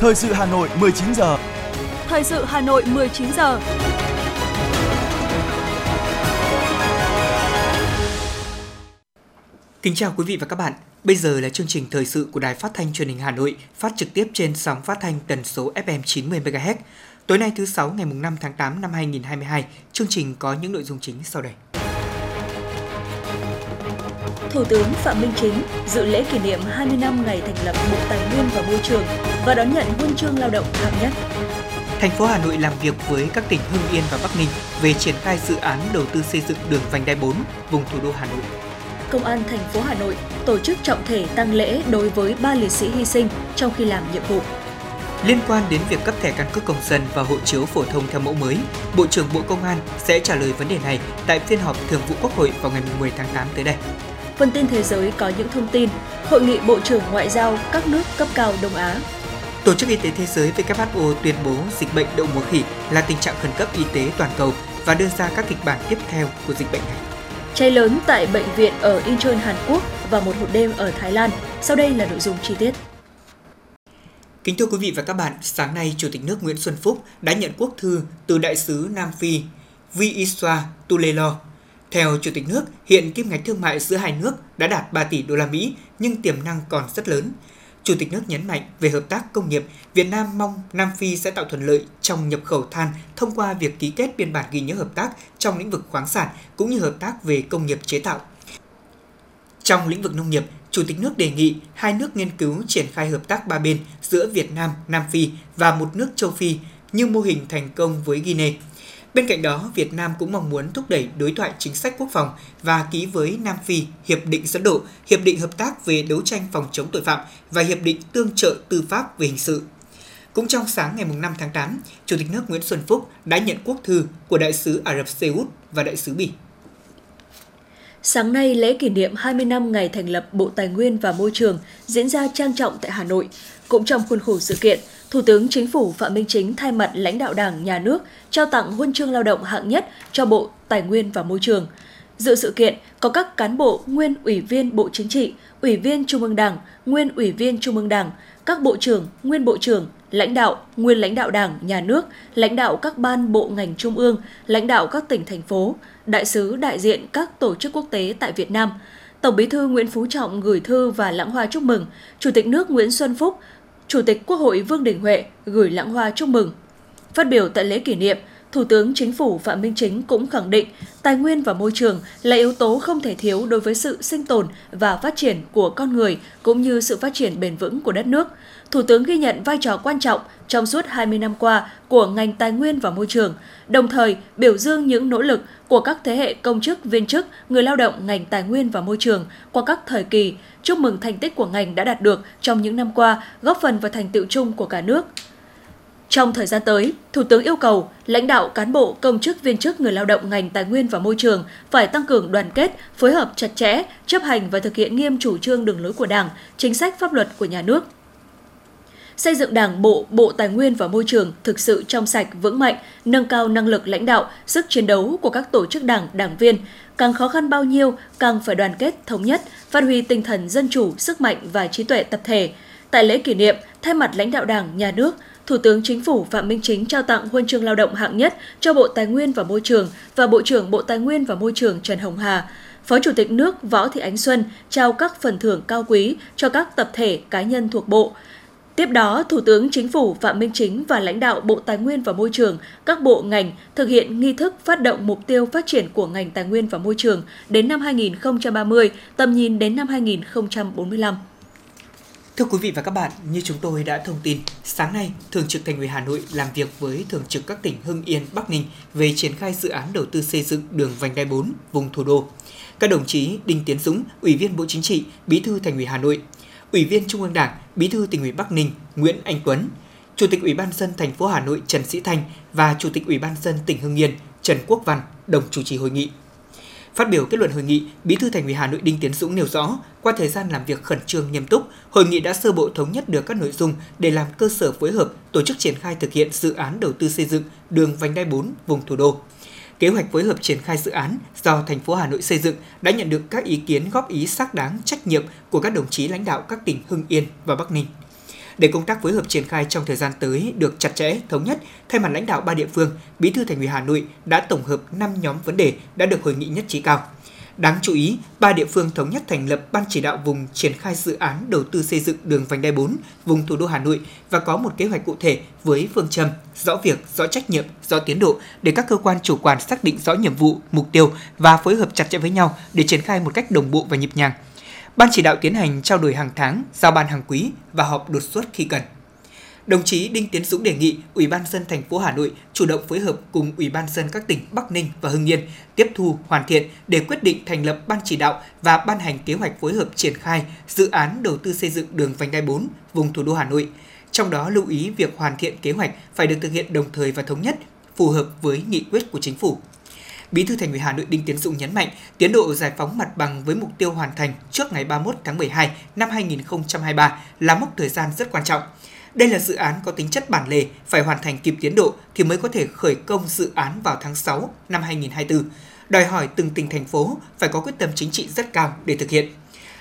Thời sự Hà Nội 19 giờ. Thời sự Hà Nội 19 giờ. Kính chào quý vị và các bạn. Bây giờ là chương trình thời sự của Đài Phát thanh Truyền hình Hà Nội, phát trực tiếp trên sóng phát thanh tần số FM 90 MHz. Tối nay thứ sáu ngày 5 tháng 8 năm 2022, chương trình có những nội dung chính sau đây. Thủ tướng Phạm Minh Chính dự lễ kỷ niệm 20 năm ngày thành lập Bộ Tài nguyên và Môi trường và đón nhận huân chương lao động hạng nhất. Thành phố Hà Nội làm việc với các tỉnh Hưng Yên và Bắc Ninh về triển khai dự án đầu tư xây dựng đường vành đai 4 vùng thủ đô Hà Nội. Công an thành phố Hà Nội tổ chức trọng thể tăng lễ đối với ba liệt sĩ hy sinh trong khi làm nhiệm vụ. Liên quan đến việc cấp thẻ căn cước công dân và hộ chiếu phổ thông theo mẫu mới, Bộ trưởng Bộ Công an sẽ trả lời vấn đề này tại phiên họp Thường vụ Quốc hội vào ngày 10 tháng 8 tới đây. Phần tin thế giới có những thông tin Hội nghị Bộ trưởng Ngoại giao các nước cấp cao Đông Á. Tổ chức Y tế Thế giới WHO tuyên bố dịch bệnh đậu mùa khỉ là tình trạng khẩn cấp y tế toàn cầu và đưa ra các kịch bản tiếp theo của dịch bệnh này. Cháy lớn tại bệnh viện ở Incheon, Hàn Quốc và một hộp đêm ở Thái Lan. Sau đây là nội dung chi tiết. Kính thưa quý vị và các bạn, sáng nay Chủ tịch nước Nguyễn Xuân Phúc đã nhận quốc thư từ Đại sứ Nam Phi Viiswa Tulelo theo Chủ tịch nước, hiện kim ngạch thương mại giữa hai nước đã đạt 3 tỷ đô la Mỹ nhưng tiềm năng còn rất lớn. Chủ tịch nước nhấn mạnh về hợp tác công nghiệp, Việt Nam mong Nam Phi sẽ tạo thuận lợi trong nhập khẩu than thông qua việc ký kết biên bản ghi nhớ hợp tác trong lĩnh vực khoáng sản cũng như hợp tác về công nghiệp chế tạo. Trong lĩnh vực nông nghiệp, Chủ tịch nước đề nghị hai nước nghiên cứu triển khai hợp tác ba bên giữa Việt Nam, Nam Phi và một nước châu Phi như mô hình thành công với Guinea. Bên cạnh đó, Việt Nam cũng mong muốn thúc đẩy đối thoại chính sách quốc phòng và ký với Nam Phi Hiệp định dẫn độ, Hiệp định hợp tác về đấu tranh phòng chống tội phạm và Hiệp định tương trợ tư pháp về hình sự. Cũng trong sáng ngày 5 tháng 8, Chủ tịch nước Nguyễn Xuân Phúc đã nhận quốc thư của Đại sứ Ả Rập Xê Út và Đại sứ Bỉ. Sáng nay, lễ kỷ niệm 20 năm ngày thành lập Bộ Tài nguyên và Môi trường diễn ra trang trọng tại Hà Nội. Cũng trong khuôn khổ sự kiện, Thủ tướng Chính phủ Phạm Minh Chính thay mặt lãnh đạo Đảng, Nhà nước trao tặng huân chương lao động hạng nhất cho Bộ Tài nguyên và Môi trường. Dự sự kiện có các cán bộ nguyên ủy viên Bộ Chính trị, ủy viên Trung ương Đảng, nguyên ủy viên Trung ương Đảng, các bộ trưởng, nguyên bộ trưởng, lãnh đạo, nguyên lãnh đạo Đảng, Nhà nước, lãnh đạo các ban bộ ngành trung ương, lãnh đạo các tỉnh thành phố, đại sứ đại diện các tổ chức quốc tế tại Việt Nam. Tổng Bí thư Nguyễn Phú Trọng gửi thư và lãng hoa chúc mừng, Chủ tịch nước Nguyễn Xuân Phúc, Chủ tịch Quốc hội Vương Đình Huệ gửi lãng hoa chúc mừng. Phát biểu tại lễ kỷ niệm, Thủ tướng Chính phủ Phạm Minh Chính cũng khẳng định tài nguyên và môi trường là yếu tố không thể thiếu đối với sự sinh tồn và phát triển của con người cũng như sự phát triển bền vững của đất nước. Thủ tướng ghi nhận vai trò quan trọng trong suốt 20 năm qua của ngành tài nguyên và môi trường, đồng thời biểu dương những nỗ lực của các thế hệ công chức, viên chức, người lao động ngành tài nguyên và môi trường qua các thời kỳ, chúc mừng thành tích của ngành đã đạt được trong những năm qua, góp phần vào thành tựu chung của cả nước. Trong thời gian tới, Thủ tướng yêu cầu lãnh đạo cán bộ, công chức, viên chức, người lao động ngành tài nguyên và môi trường phải tăng cường đoàn kết, phối hợp chặt chẽ, chấp hành và thực hiện nghiêm chủ trương đường lối của Đảng, chính sách pháp luật của nhà nước. Xây dựng Đảng bộ, Bộ Tài nguyên và Môi trường thực sự trong sạch, vững mạnh, nâng cao năng lực lãnh đạo, sức chiến đấu của các tổ chức đảng, đảng viên, càng khó khăn bao nhiêu, càng phải đoàn kết, thống nhất, phát huy tinh thần dân chủ, sức mạnh và trí tuệ tập thể. Tại lễ kỷ niệm, thay mặt lãnh đạo Đảng, Nhà nước, Thủ tướng Chính phủ Phạm Minh Chính trao tặng huân chương lao động hạng nhất cho Bộ Tài nguyên và Môi trường và Bộ trưởng Bộ Tài nguyên và Môi trường Trần Hồng Hà. Phó Chủ tịch nước Võ Thị Ánh Xuân trao các phần thưởng cao quý cho các tập thể cá nhân thuộc Bộ. Tiếp đó, Thủ tướng Chính phủ Phạm Minh Chính và lãnh đạo Bộ Tài nguyên và Môi trường, các bộ ngành thực hiện nghi thức phát động mục tiêu phát triển của ngành tài nguyên và môi trường đến năm 2030, tầm nhìn đến năm 2045. Thưa quý vị và các bạn, như chúng tôi đã thông tin, sáng nay, Thường trực Thành ủy Hà Nội làm việc với Thường trực các tỉnh Hưng Yên, Bắc Ninh về triển khai dự án đầu tư xây dựng đường vành đai 4 vùng thủ đô. Các đồng chí Đinh Tiến Dũng, Ủy viên Bộ Chính trị, Bí thư Thành ủy Hà Nội, Ủy viên Trung ương Đảng, Bí thư Tỉnh ủy Bắc Ninh Nguyễn Anh Tuấn, Chủ tịch Ủy ban dân thành phố Hà Nội Trần Sĩ Thanh và Chủ tịch Ủy ban dân tỉnh Hưng Yên Trần Quốc Văn đồng chủ trì hội nghị. Phát biểu kết luận hội nghị, Bí thư Thành ủy Hà Nội Đinh Tiến Dũng nêu rõ, qua thời gian làm việc khẩn trương nghiêm túc, hội nghị đã sơ bộ thống nhất được các nội dung để làm cơ sở phối hợp tổ chức triển khai thực hiện dự án đầu tư xây dựng đường vành đai 4 vùng thủ đô. Kế hoạch phối hợp triển khai dự án do thành phố Hà Nội xây dựng đã nhận được các ý kiến góp ý xác đáng trách nhiệm của các đồng chí lãnh đạo các tỉnh Hưng Yên và Bắc Ninh. Để công tác phối hợp triển khai trong thời gian tới được chặt chẽ, thống nhất, thay mặt lãnh đạo ba địa phương, Bí thư Thành ủy Hà Nội đã tổng hợp 5 nhóm vấn đề đã được hội nghị nhất trí cao. Đáng chú ý, ba địa phương thống nhất thành lập ban chỉ đạo vùng triển khai dự án đầu tư xây dựng đường vành đai 4 vùng thủ đô Hà Nội và có một kế hoạch cụ thể với phương châm rõ việc, rõ trách nhiệm, rõ tiến độ để các cơ quan chủ quản xác định rõ nhiệm vụ, mục tiêu và phối hợp chặt chẽ với nhau để triển khai một cách đồng bộ và nhịp nhàng. Ban chỉ đạo tiến hành trao đổi hàng tháng, giao ban hàng quý và họp đột xuất khi cần. Đồng chí Đinh Tiến Dũng đề nghị Ủy ban dân thành phố Hà Nội chủ động phối hợp cùng Ủy ban dân các tỉnh Bắc Ninh và Hưng Yên tiếp thu, hoàn thiện để quyết định thành lập ban chỉ đạo và ban hành kế hoạch phối hợp triển khai dự án đầu tư xây dựng đường vành đai 4 vùng thủ đô Hà Nội. Trong đó lưu ý việc hoàn thiện kế hoạch phải được thực hiện đồng thời và thống nhất, phù hợp với nghị quyết của chính phủ. Bí thư Thành ủy Hà Nội Đinh Tiến Dũng nhấn mạnh, tiến độ giải phóng mặt bằng với mục tiêu hoàn thành trước ngày 31 tháng 12 năm 2023 là mốc thời gian rất quan trọng. Đây là dự án có tính chất bản lề, phải hoàn thành kịp tiến độ thì mới có thể khởi công dự án vào tháng 6 năm 2024. Đòi hỏi từng tỉnh thành phố phải có quyết tâm chính trị rất cao để thực hiện.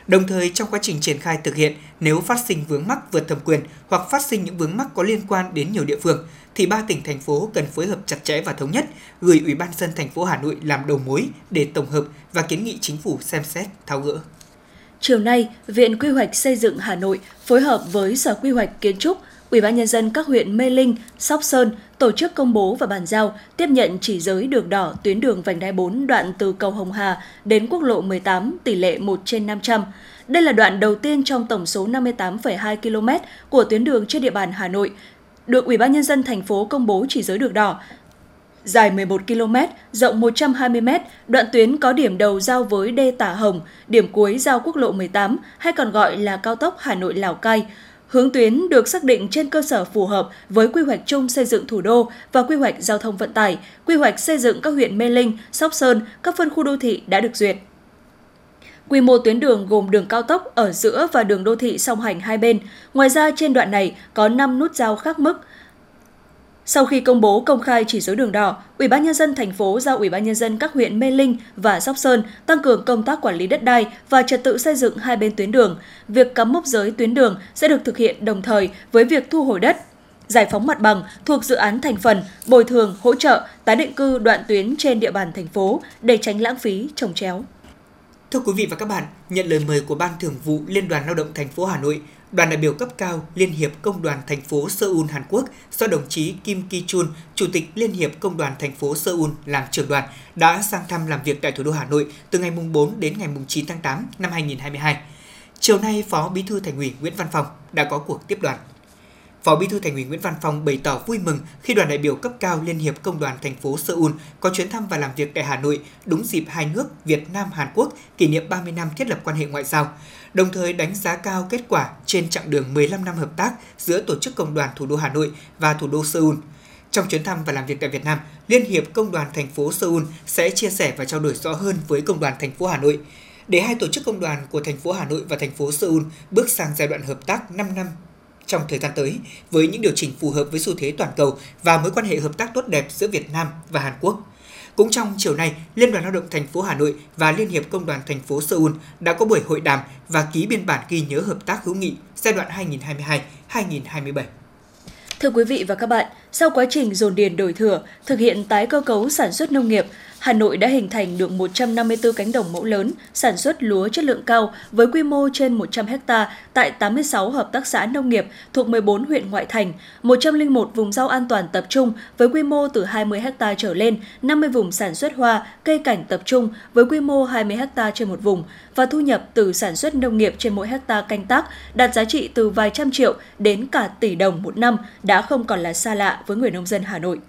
Đồng thời trong quá trình triển khai thực hiện, nếu phát sinh vướng mắc vượt thẩm quyền hoặc phát sinh những vướng mắc có liên quan đến nhiều địa phương, thì ba tỉnh thành phố cần phối hợp chặt chẽ và thống nhất, gửi Ủy ban dân thành phố Hà Nội làm đầu mối để tổng hợp và kiến nghị chính phủ xem xét tháo gỡ. Chiều nay, Viện Quy hoạch Xây dựng Hà Nội phối hợp với Sở Quy hoạch Kiến trúc, Ủy ban nhân dân các huyện Mê Linh, Sóc Sơn tổ chức công bố và bàn giao tiếp nhận chỉ giới đường đỏ tuyến đường vành đai 4 đoạn từ cầu Hồng Hà đến quốc lộ 18 tỷ lệ 1 trên 500. Đây là đoạn đầu tiên trong tổng số 58,2 km của tuyến đường trên địa bàn Hà Nội được Ủy ban nhân dân thành phố công bố chỉ giới đường đỏ dài 11 km, rộng 120 m, đoạn tuyến có điểm đầu giao với đê Tả Hồng, điểm cuối giao quốc lộ 18 hay còn gọi là cao tốc Hà Nội Lào Cai. Hướng tuyến được xác định trên cơ sở phù hợp với quy hoạch chung xây dựng thủ đô và quy hoạch giao thông vận tải, quy hoạch xây dựng các huyện Mê Linh, Sóc Sơn, các phân khu đô thị đã được duyệt. Quy mô tuyến đường gồm đường cao tốc ở giữa và đường đô thị song hành hai bên. Ngoài ra trên đoạn này có 5 nút giao khác mức, sau khi công bố công khai chỉ số đường đỏ, Ủy ban nhân dân thành phố giao Ủy ban nhân dân các huyện Mê Linh và Sóc Sơn tăng cường công tác quản lý đất đai và trật tự xây dựng hai bên tuyến đường. Việc cắm mốc giới tuyến đường sẽ được thực hiện đồng thời với việc thu hồi đất, giải phóng mặt bằng thuộc dự án thành phần, bồi thường, hỗ trợ, tái định cư đoạn tuyến trên địa bàn thành phố để tránh lãng phí trồng chéo. Thưa quý vị và các bạn, nhận lời mời của Ban Thường vụ Liên đoàn Lao động thành phố Hà Nội, đoàn đại biểu cấp cao Liên hiệp Công đoàn thành phố Seoul Hàn Quốc do đồng chí Kim Ki Chun, Chủ tịch Liên hiệp Công đoàn thành phố Seoul làm trưởng đoàn đã sang thăm làm việc tại thủ đô Hà Nội từ ngày 4 đến ngày 9 tháng 8 năm 2022. Chiều nay, Phó Bí thư Thành ủy Nguyễn Văn Phong đã có cuộc tiếp đoàn. Phó Bí thư Thành ủy Nguyễn Văn Phong bày tỏ vui mừng khi đoàn đại biểu cấp cao Liên hiệp Công đoàn thành phố Seoul có chuyến thăm và làm việc tại Hà Nội đúng dịp hai nước Việt Nam Hàn Quốc kỷ niệm 30 năm thiết lập quan hệ ngoại giao, đồng thời đánh giá cao kết quả trên chặng đường 15 năm hợp tác giữa tổ chức công đoàn thủ đô Hà Nội và thủ đô Seoul. Trong chuyến thăm và làm việc tại Việt Nam, Liên hiệp Công đoàn thành phố Seoul sẽ chia sẻ và trao đổi rõ hơn với Công đoàn thành phố Hà Nội để hai tổ chức công đoàn của thành phố Hà Nội và thành phố Seoul bước sang giai đoạn hợp tác 5 năm trong thời gian tới với những điều chỉnh phù hợp với xu thế toàn cầu và mối quan hệ hợp tác tốt đẹp giữa Việt Nam và Hàn Quốc. Cũng trong chiều nay, Liên đoàn Lao động thành phố Hà Nội và Liên hiệp Công đoàn thành phố Seoul đã có buổi hội đàm và ký biên bản ghi nhớ hợp tác hữu nghị giai đoạn 2022-2027. Thưa quý vị và các bạn, sau quá trình dồn điền đổi thửa, thực hiện tái cơ cấu sản xuất nông nghiệp, Hà Nội đã hình thành được 154 cánh đồng mẫu lớn sản xuất lúa chất lượng cao với quy mô trên 100 ha tại 86 hợp tác xã nông nghiệp thuộc 14 huyện ngoại thành, 101 vùng rau an toàn tập trung với quy mô từ 20 ha trở lên, 50 vùng sản xuất hoa, cây cảnh tập trung với quy mô 20 ha trên một vùng và thu nhập từ sản xuất nông nghiệp trên mỗi hecta canh tác đạt giá trị từ vài trăm triệu đến cả tỷ đồng một năm đã không còn là xa lạ với người nông dân Hà Nội.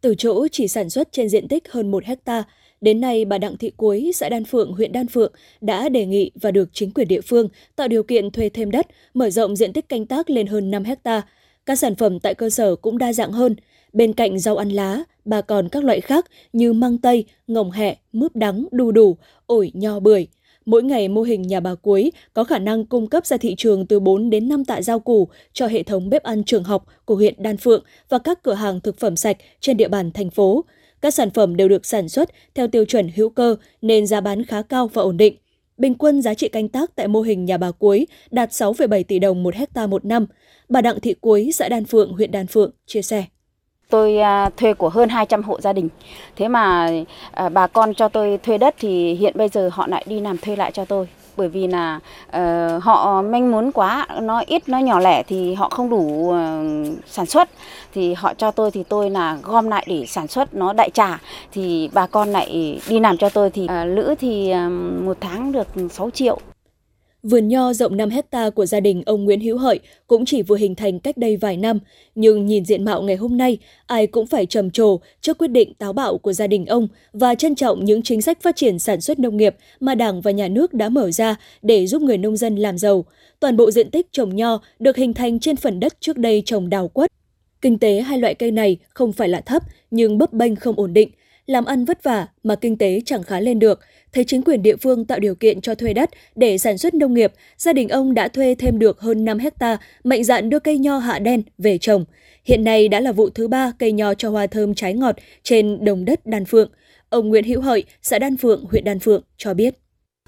Từ chỗ chỉ sản xuất trên diện tích hơn 1 hecta, đến nay bà Đặng Thị Cuối, xã Đan Phượng, huyện Đan Phượng đã đề nghị và được chính quyền địa phương tạo điều kiện thuê thêm đất, mở rộng diện tích canh tác lên hơn 5 hecta. Các sản phẩm tại cơ sở cũng đa dạng hơn. Bên cạnh rau ăn lá, bà còn các loại khác như măng tây, ngồng hẹ, mướp đắng, đu đủ, ổi, nho bưởi – Mỗi ngày mô hình nhà bà Cuối có khả năng cung cấp ra thị trường từ 4 đến 5 tạ rau củ cho hệ thống bếp ăn trường học của huyện Đan Phượng và các cửa hàng thực phẩm sạch trên địa bàn thành phố. Các sản phẩm đều được sản xuất theo tiêu chuẩn hữu cơ nên giá bán khá cao và ổn định. Bình quân giá trị canh tác tại mô hình nhà bà Cuối đạt 6,7 tỷ đồng một hecta một năm. Bà Đặng Thị Cuối, xã Đan Phượng, huyện Đan Phượng, chia sẻ. Tôi à, thuê của hơn 200 hộ gia đình. Thế mà à, bà con cho tôi thuê đất thì hiện bây giờ họ lại đi làm thuê lại cho tôi. Bởi vì là uh, họ manh muốn quá nó ít nó nhỏ lẻ thì họ không đủ uh, sản xuất. Thì họ cho tôi thì tôi là gom lại để sản xuất nó đại trà, thì bà con lại đi làm cho tôi thì uh, lữ thì uh, một tháng được 6 triệu. Vườn nho rộng 5 hecta của gia đình ông Nguyễn Hữu Hợi cũng chỉ vừa hình thành cách đây vài năm, nhưng nhìn diện mạo ngày hôm nay, ai cũng phải trầm trồ trước quyết định táo bạo của gia đình ông và trân trọng những chính sách phát triển sản xuất nông nghiệp mà Đảng và Nhà nước đã mở ra để giúp người nông dân làm giàu. Toàn bộ diện tích trồng nho được hình thành trên phần đất trước đây trồng đào quất. Kinh tế hai loại cây này không phải là thấp nhưng bấp bênh không ổn định, làm ăn vất vả mà kinh tế chẳng khá lên được. Thấy chính quyền địa phương tạo điều kiện cho thuê đất để sản xuất nông nghiệp, gia đình ông đã thuê thêm được hơn 5 hecta, mạnh dạn đưa cây nho hạ đen về trồng. Hiện nay đã là vụ thứ ba cây nho cho hoa thơm trái ngọt trên đồng đất Đan Phượng. Ông Nguyễn Hữu Hợi, xã Đan Phượng, huyện Đan Phượng cho biết.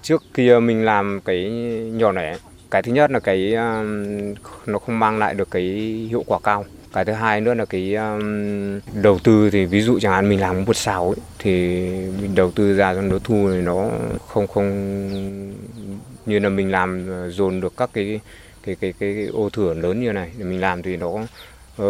Trước kia mình làm cái nhỏ này, cái thứ nhất là cái à, nó không mang lại được cái hiệu quả cao cái thứ hai nữa là cái um, đầu tư thì ví dụ chẳng hạn mình làm một xào ấy, thì mình đầu tư ra cho nó thu thì nó không không như là mình làm ờ, dồn được các cái cái cái cái ô thửa lớn như này để mình làm thì nó uh,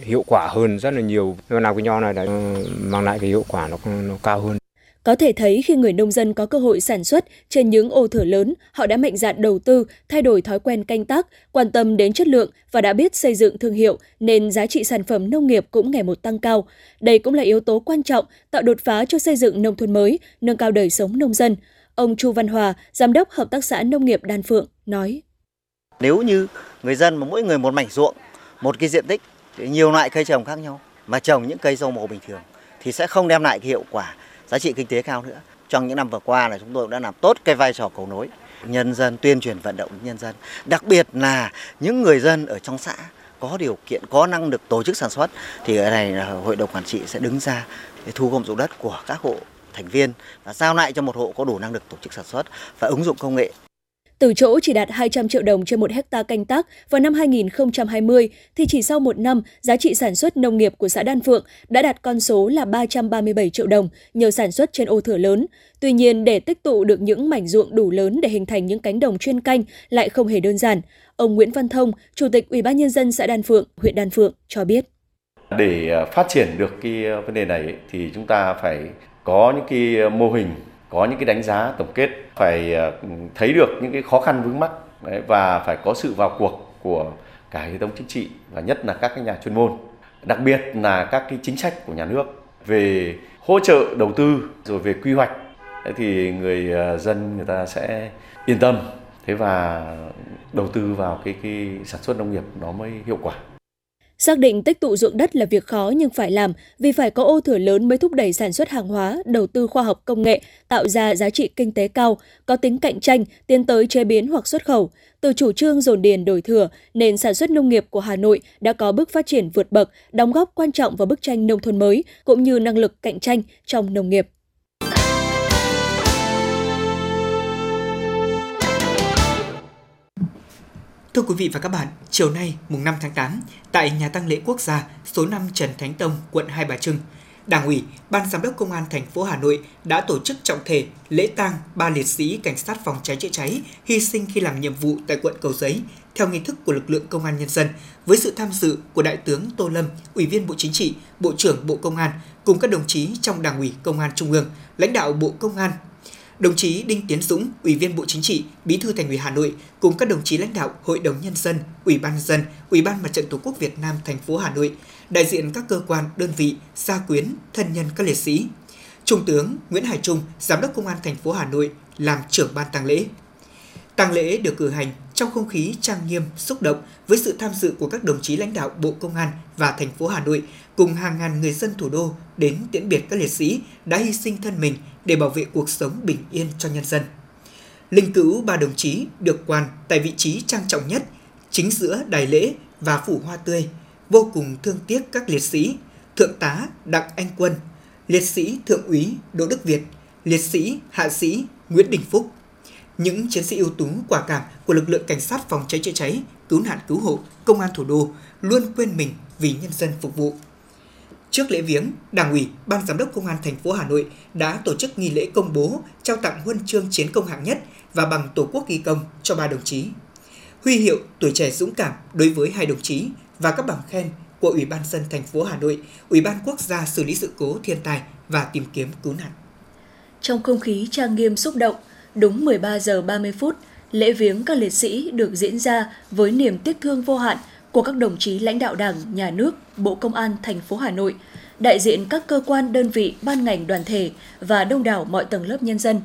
hiệu quả hơn rất là nhiều. Nó làm cái nho này đã ờ, mang lại cái hiệu quả nó nó cao hơn. Có thể thấy khi người nông dân có cơ hội sản xuất trên những ô thửa lớn, họ đã mạnh dạn đầu tư, thay đổi thói quen canh tác, quan tâm đến chất lượng và đã biết xây dựng thương hiệu nên giá trị sản phẩm nông nghiệp cũng ngày một tăng cao. Đây cũng là yếu tố quan trọng tạo đột phá cho xây dựng nông thôn mới, nâng cao đời sống nông dân. Ông Chu Văn Hòa, Giám đốc Hợp tác xã Nông nghiệp Đan Phượng, nói. Nếu như người dân mà mỗi người một mảnh ruộng, một cái diện tích, nhiều loại cây trồng khác nhau, mà trồng những cây rau màu bình thường, thì sẽ không đem lại cái hiệu quả giá trị kinh tế cao nữa. Trong những năm vừa qua là chúng tôi đã làm tốt cái vai trò cầu nối nhân dân tuyên truyền vận động nhân dân, đặc biệt là những người dân ở trong xã có điều kiện, có năng lực tổ chức sản xuất thì ở này là hội đồng quản trị sẽ đứng ra để thu gom dụng đất của các hộ thành viên và giao lại cho một hộ có đủ năng lực tổ chức sản xuất và ứng dụng công nghệ từ chỗ chỉ đạt 200 triệu đồng trên một hecta canh tác vào năm 2020, thì chỉ sau một năm, giá trị sản xuất nông nghiệp của xã Đan Phượng đã đạt con số là 337 triệu đồng nhờ sản xuất trên ô thửa lớn. Tuy nhiên, để tích tụ được những mảnh ruộng đủ lớn để hình thành những cánh đồng chuyên canh lại không hề đơn giản. Ông Nguyễn Văn Thông, Chủ tịch Ủy ban nhân dân xã Đan Phượng, huyện Đan Phượng cho biết. Để phát triển được cái vấn đề này thì chúng ta phải có những cái mô hình có những cái đánh giá tổng kết, phải ờ, thấy được những cái khó khăn vướng mắc và phải có sự vào cuộc của cả hệ thống chính trị và nhất là các cái nhà chuyên môn, đặc biệt là các cái chính sách của nhà nước về hỗ trợ đầu tư rồi về quy hoạch. Thì người ờ, dân người ta sẽ yên tâm. Thế và đầu tư vào cái cái sản xuất nông nghiệp nó mới hiệu quả. Xác định tích tụ ruộng đất là việc khó nhưng phải làm vì phải có ô thửa lớn mới thúc đẩy sản xuất hàng hóa, đầu tư khoa học công nghệ, tạo ra giá trị kinh tế cao, có tính cạnh tranh, tiến tới chế biến hoặc xuất khẩu. Từ chủ trương dồn điền đổi thừa, nền sản xuất nông nghiệp của Hà Nội đã có bước phát triển vượt bậc, đóng góp quan trọng vào bức tranh nông thôn mới cũng như năng lực cạnh tranh trong nông nghiệp. Thưa quý vị và các bạn, chiều nay, mùng 5 tháng 8, tại nhà tăng lễ quốc gia số 5 Trần Thánh Tông, quận Hai Bà Trưng, Đảng ủy, Ban giám đốc Công an thành phố Hà Nội đã tổ chức trọng thể lễ tang ba liệt sĩ cảnh sát phòng cháy chữa cháy hy sinh khi làm nhiệm vụ tại quận Cầu Giấy theo nghi thức của lực lượng công an nhân dân với sự tham dự của Đại tướng Tô Lâm, Ủy viên Bộ Chính trị, Bộ trưởng Bộ Công an cùng các đồng chí trong Đảng ủy Công an Trung ương, lãnh đạo Bộ Công an, Đồng chí Đinh Tiến Dũng, Ủy viên Bộ Chính trị, Bí thư Thành ủy Hà Nội cùng các đồng chí lãnh đạo Hội đồng nhân dân, Ủy ban dân, Ủy ban Mặt trận Tổ quốc Việt Nam thành phố Hà Nội, đại diện các cơ quan, đơn vị, gia quyến, thân nhân các liệt sĩ. Trung tướng Nguyễn Hải Trung, Giám đốc Công an thành phố Hà Nội làm trưởng ban tang lễ. Tang lễ được cử hành trong không khí trang nghiêm, xúc động với sự tham dự của các đồng chí lãnh đạo Bộ Công an và thành phố Hà Nội cùng hàng ngàn người dân thủ đô đến tiễn biệt các liệt sĩ đã hy sinh thân mình để bảo vệ cuộc sống bình yên cho nhân dân. Linh cữu ba đồng chí được quan tại vị trí trang trọng nhất, chính giữa đài lễ và phủ hoa tươi, vô cùng thương tiếc các liệt sĩ, Thượng tá Đặng Anh Quân, liệt sĩ Thượng úy Đỗ Đức Việt, liệt sĩ Hạ sĩ Nguyễn Đình Phúc, những chiến sĩ ưu tú quả cảm của lực lượng cảnh sát phòng cháy chữa cháy, cứu nạn cứu hộ, công an thủ đô luôn quên mình vì nhân dân phục vụ. Trước lễ viếng, Đảng ủy, Ban giám đốc Công an thành phố Hà Nội đã tổ chức nghi lễ công bố trao tặng huân chương chiến công hạng nhất và bằng Tổ quốc ghi công cho ba đồng chí. Huy hiệu tuổi trẻ dũng cảm đối với hai đồng chí và các bằng khen của Ủy ban dân thành phố Hà Nội, Ủy ban quốc gia xử lý sự cố thiên tai và tìm kiếm cứu nạn. Trong không khí trang nghiêm xúc động, đúng 13 giờ 30 phút, lễ viếng các liệt sĩ được diễn ra với niềm tiếc thương vô hạn của các đồng chí lãnh đạo Đảng, Nhà nước, Bộ Công an thành phố Hà Nội, đại diện các cơ quan đơn vị, ban ngành đoàn thể và đông đảo mọi tầng lớp nhân dân.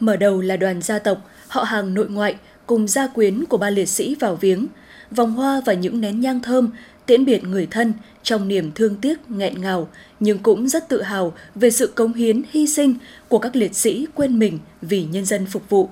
Mở đầu là đoàn gia tộc, họ hàng nội ngoại cùng gia quyến của ba liệt sĩ vào viếng, vòng hoa và những nén nhang thơm tiễn biệt người thân trong niềm thương tiếc nghẹn ngào nhưng cũng rất tự hào về sự cống hiến hy sinh của các liệt sĩ quên mình vì nhân dân phục vụ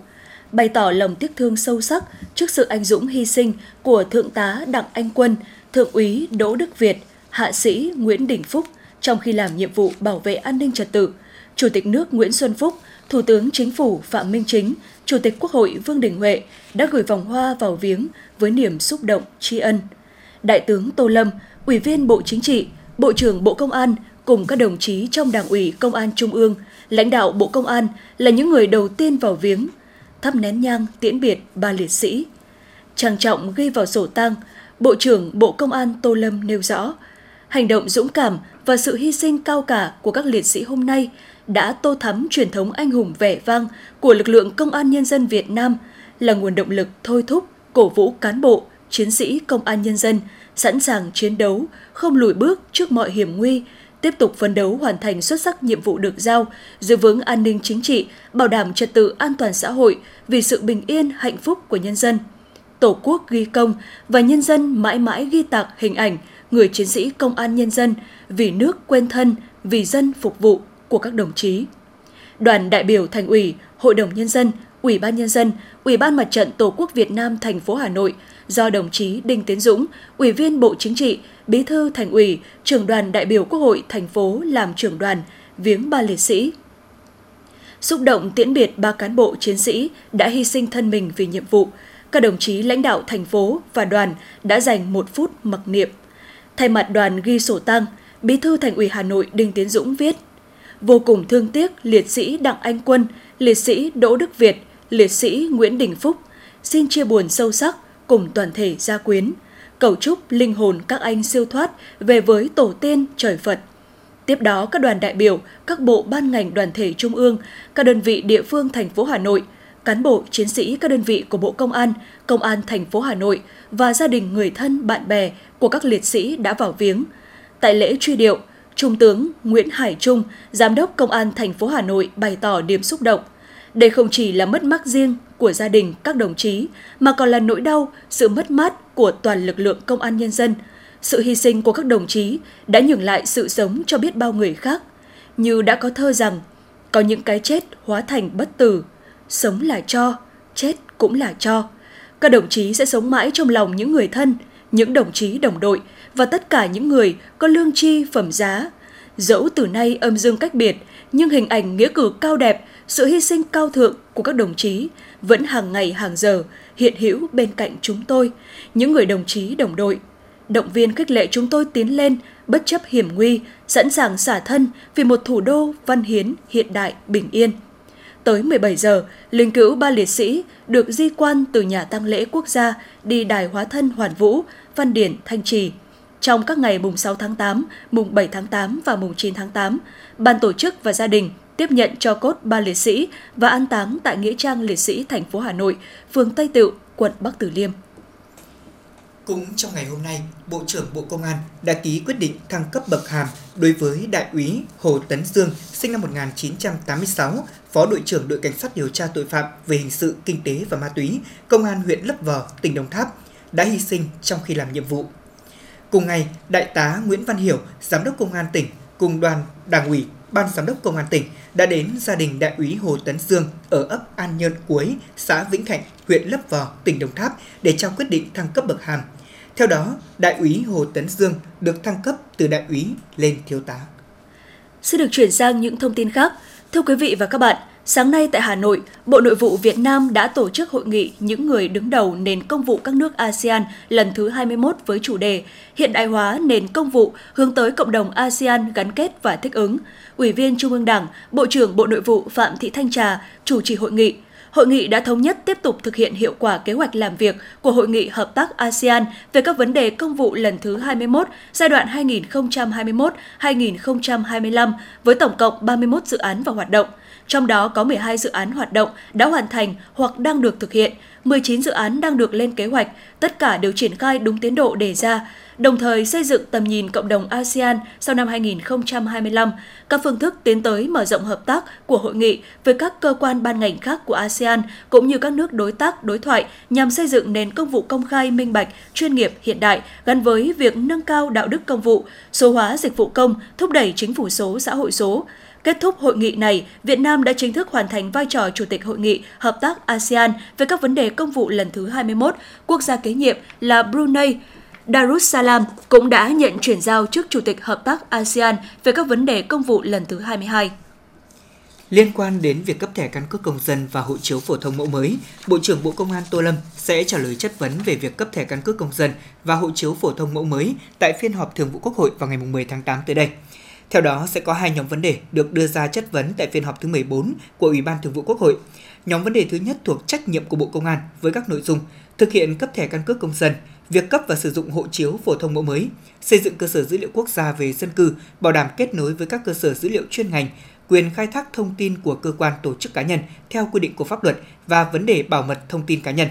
bày tỏ lòng tiếc thương sâu sắc trước sự anh dũng hy sinh của Thượng tá Đặng Anh Quân, Thượng úy Đỗ Đức Việt, Hạ sĩ Nguyễn Đình Phúc trong khi làm nhiệm vụ bảo vệ an ninh trật tự, Chủ tịch nước Nguyễn Xuân Phúc, Thủ tướng Chính phủ Phạm Minh Chính, Chủ tịch Quốc hội Vương Đình Huệ đã gửi vòng hoa vào viếng với niềm xúc động tri ân. Đại tướng Tô Lâm, Ủy viên Bộ Chính trị, Bộ trưởng Bộ Công an cùng các đồng chí trong Đảng ủy Công an Trung ương, lãnh đạo Bộ Công an là những người đầu tiên vào viếng thắp nén nhang tiễn biệt ba liệt sĩ. Trang trọng ghi vào sổ tang, Bộ trưởng Bộ Công an Tô Lâm nêu rõ, hành động dũng cảm và sự hy sinh cao cả của các liệt sĩ hôm nay đã tô thắm truyền thống anh hùng vẻ vang của lực lượng công an nhân dân Việt Nam, là nguồn động lực thôi thúc, cổ vũ cán bộ, chiến sĩ công an nhân dân sẵn sàng chiến đấu, không lùi bước trước mọi hiểm nguy, tiếp tục phấn đấu hoàn thành xuất sắc nhiệm vụ được giao, giữ vững an ninh chính trị, bảo đảm trật tự an toàn xã hội vì sự bình yên, hạnh phúc của nhân dân. Tổ quốc ghi công và nhân dân mãi mãi ghi tạc hình ảnh người chiến sĩ công an nhân dân vì nước quên thân, vì dân phục vụ của các đồng chí. Đoàn đại biểu Thành ủy, Hội đồng nhân dân, Ủy ban nhân dân, Ủy ban Mặt trận Tổ quốc Việt Nam thành phố Hà Nội do đồng chí Đinh Tiến Dũng, Ủy viên Bộ Chính trị, Bí thư Thành ủy, trưởng đoàn đại biểu Quốc hội thành phố làm trưởng đoàn, viếng ba liệt sĩ. Xúc động tiễn biệt ba cán bộ chiến sĩ đã hy sinh thân mình vì nhiệm vụ, các đồng chí lãnh đạo thành phố và đoàn đã dành một phút mặc niệm. Thay mặt đoàn ghi sổ tang, Bí thư Thành ủy Hà Nội Đinh Tiến Dũng viết: Vô cùng thương tiếc liệt sĩ Đặng Anh Quân, liệt sĩ Đỗ Đức Việt, liệt sĩ Nguyễn Đình Phúc, xin chia buồn sâu sắc cùng toàn thể gia quyến, cầu chúc linh hồn các anh siêu thoát về với tổ tiên trời Phật. Tiếp đó, các đoàn đại biểu, các bộ ban ngành đoàn thể trung ương, các đơn vị địa phương thành phố Hà Nội, cán bộ, chiến sĩ các đơn vị của Bộ Công an, Công an thành phố Hà Nội và gia đình người thân, bạn bè của các liệt sĩ đã vào viếng. Tại lễ truy điệu, Trung tướng Nguyễn Hải Trung, Giám đốc Công an thành phố Hà Nội bày tỏ niềm xúc động. Đây không chỉ là mất mát riêng của gia đình các đồng chí, mà còn là nỗi đau, sự mất mát của toàn lực lượng công an nhân dân. Sự hy sinh của các đồng chí đã nhường lại sự sống cho biết bao người khác. Như đã có thơ rằng, có những cái chết hóa thành bất tử, sống là cho, chết cũng là cho. Các đồng chí sẽ sống mãi trong lòng những người thân, những đồng chí đồng đội và tất cả những người có lương chi phẩm giá. Dẫu từ nay âm dương cách biệt, nhưng hình ảnh nghĩa cử cao đẹp, sự hy sinh cao thượng của các đồng chí vẫn hàng ngày hàng giờ hiện hữu bên cạnh chúng tôi, những người đồng chí đồng đội. Động viên khích lệ chúng tôi tiến lên bất chấp hiểm nguy, sẵn sàng xả thân vì một thủ đô văn hiến, hiện đại, bình yên. Tới 17 giờ, linh cữu ba liệt sĩ được di quan từ nhà tang lễ quốc gia đi đài hóa thân Hoàn Vũ, Văn Điển, Thanh Trì. Trong các ngày mùng 6 tháng 8, mùng 7 tháng 8 và mùng 9 tháng 8, ban tổ chức và gia đình tiếp nhận cho cốt ba liệt sĩ và an táng tại Nghĩa trang liệt sĩ thành phố Hà Nội, phường Tây Tựu, quận Bắc Từ Liêm. Cũng trong ngày hôm nay, Bộ trưởng Bộ Công an đã ký quyết định thăng cấp bậc hàm đối với Đại úy Hồ Tấn Dương, sinh năm 1986, Phó đội trưởng đội cảnh sát điều tra tội phạm về hình sự, kinh tế và ma túy, Công an huyện Lấp Vò, tỉnh Đồng Tháp, đã hy sinh trong khi làm nhiệm vụ. Cùng ngày, Đại tá Nguyễn Văn Hiểu, Giám đốc Công an tỉnh, cùng đoàn Đảng ủy Ban Giám đốc Công an tỉnh đã đến gia đình đại úy Hồ Tấn Dương ở ấp An Nhơn Cuối, xã Vĩnh Thạnh, huyện Lấp Vò, tỉnh Đồng Tháp để trao quyết định thăng cấp bậc hàm. Theo đó, đại úy Hồ Tấn Dương được thăng cấp từ đại úy lên thiếu tá. Sẽ được chuyển sang những thông tin khác. Thưa quý vị và các bạn, Sáng nay tại Hà Nội, Bộ Nội vụ Việt Nam đã tổ chức hội nghị những người đứng đầu nền công vụ các nước ASEAN lần thứ 21 với chủ đề Hiện đại hóa nền công vụ hướng tới cộng đồng ASEAN gắn kết và thích ứng. Ủy viên Trung ương Đảng, Bộ trưởng Bộ Nội vụ Phạm Thị Thanh Trà chủ trì hội nghị. Hội nghị đã thống nhất tiếp tục thực hiện hiệu quả kế hoạch làm việc của Hội nghị Hợp tác ASEAN về các vấn đề công vụ lần thứ 21, giai đoạn 2021-2025 với tổng cộng 31 dự án và hoạt động trong đó có 12 dự án hoạt động đã hoàn thành hoặc đang được thực hiện, 19 dự án đang được lên kế hoạch, tất cả đều triển khai đúng tiến độ đề ra, đồng thời xây dựng tầm nhìn cộng đồng ASEAN sau năm 2025, các phương thức tiến tới mở rộng hợp tác của hội nghị với các cơ quan ban ngành khác của ASEAN cũng như các nước đối tác đối thoại nhằm xây dựng nền công vụ công khai minh bạch, chuyên nghiệp hiện đại gắn với việc nâng cao đạo đức công vụ, số hóa dịch vụ công, thúc đẩy chính phủ số, xã hội số. Kết thúc hội nghị này, Việt Nam đã chính thức hoàn thành vai trò Chủ tịch Hội nghị Hợp tác ASEAN về các vấn đề công vụ lần thứ 21. Quốc gia kế nhiệm là Brunei Darussalam cũng đã nhận chuyển giao trước Chủ tịch Hợp tác ASEAN về các vấn đề công vụ lần thứ 22. Liên quan đến việc cấp thẻ căn cước công dân và hộ chiếu phổ thông mẫu mới, Bộ trưởng Bộ Công an Tô Lâm sẽ trả lời chất vấn về việc cấp thẻ căn cước công dân và hộ chiếu phổ thông mẫu mới tại phiên họp Thường vụ Quốc hội vào ngày 10 tháng 8 tới đây. Theo đó, sẽ có hai nhóm vấn đề được đưa ra chất vấn tại phiên họp thứ 14 của Ủy ban Thường vụ Quốc hội. Nhóm vấn đề thứ nhất thuộc trách nhiệm của Bộ Công an với các nội dung thực hiện cấp thẻ căn cước công dân, việc cấp và sử dụng hộ chiếu phổ thông mẫu mới, xây dựng cơ sở dữ liệu quốc gia về dân cư, bảo đảm kết nối với các cơ sở dữ liệu chuyên ngành, quyền khai thác thông tin của cơ quan tổ chức cá nhân theo quy định của pháp luật và vấn đề bảo mật thông tin cá nhân.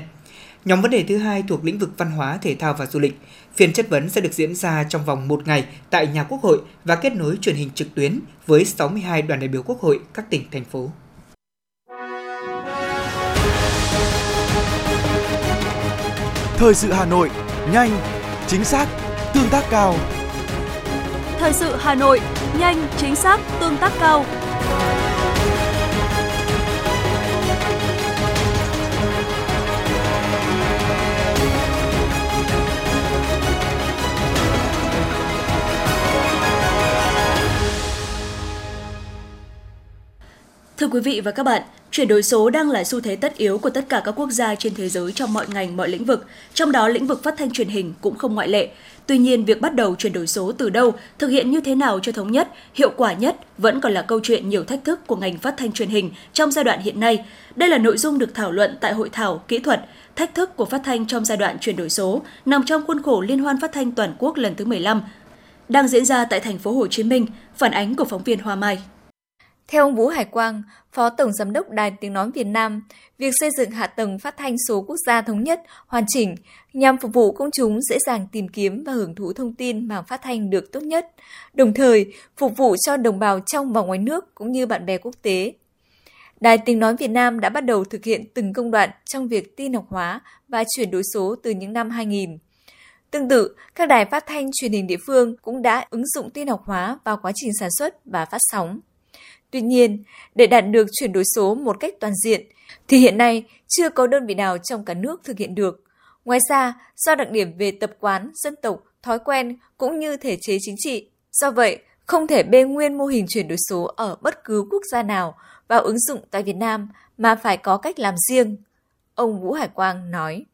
Nhóm vấn đề thứ hai thuộc lĩnh vực văn hóa, thể thao và du lịch. Phiên chất vấn sẽ được diễn ra trong vòng một ngày tại nhà Quốc hội và kết nối truyền hình trực tuyến với 62 đoàn đại biểu Quốc hội các tỉnh, thành phố. Thời sự Hà Nội, nhanh, chính xác, tương tác cao. Thời sự Hà Nội, nhanh, chính xác, tương tác cao. Thưa quý vị và các bạn, chuyển đổi số đang là xu thế tất yếu của tất cả các quốc gia trên thế giới trong mọi ngành, mọi lĩnh vực, trong đó lĩnh vực phát thanh truyền hình cũng không ngoại lệ. Tuy nhiên, việc bắt đầu chuyển đổi số từ đâu, thực hiện như thế nào cho thống nhất, hiệu quả nhất vẫn còn là câu chuyện nhiều thách thức của ngành phát thanh truyền hình trong giai đoạn hiện nay. Đây là nội dung được thảo luận tại hội thảo kỹ thuật Thách thức của phát thanh trong giai đoạn chuyển đổi số nằm trong khuôn khổ Liên hoan phát thanh toàn quốc lần thứ 15 đang diễn ra tại thành phố Hồ Chí Minh, phản ánh của phóng viên Hoa Mai. Theo ông Vũ Hải Quang, Phó Tổng Giám đốc Đài Tiếng Nói Việt Nam, việc xây dựng hạ tầng phát thanh số quốc gia thống nhất, hoàn chỉnh nhằm phục vụ công chúng dễ dàng tìm kiếm và hưởng thụ thông tin mà phát thanh được tốt nhất, đồng thời phục vụ cho đồng bào trong và ngoài nước cũng như bạn bè quốc tế. Đài Tiếng Nói Việt Nam đã bắt đầu thực hiện từng công đoạn trong việc tin học hóa và chuyển đổi số từ những năm 2000. Tương tự, các đài phát thanh truyền hình địa phương cũng đã ứng dụng tin học hóa vào quá trình sản xuất và phát sóng. Tuy nhiên, để đạt được chuyển đổi số một cách toàn diện, thì hiện nay chưa có đơn vị nào trong cả nước thực hiện được. Ngoài ra, do đặc điểm về tập quán, dân tộc, thói quen cũng như thể chế chính trị, do vậy không thể bê nguyên mô hình chuyển đổi số ở bất cứ quốc gia nào vào ứng dụng tại Việt Nam mà phải có cách làm riêng. Ông Vũ Hải Quang nói.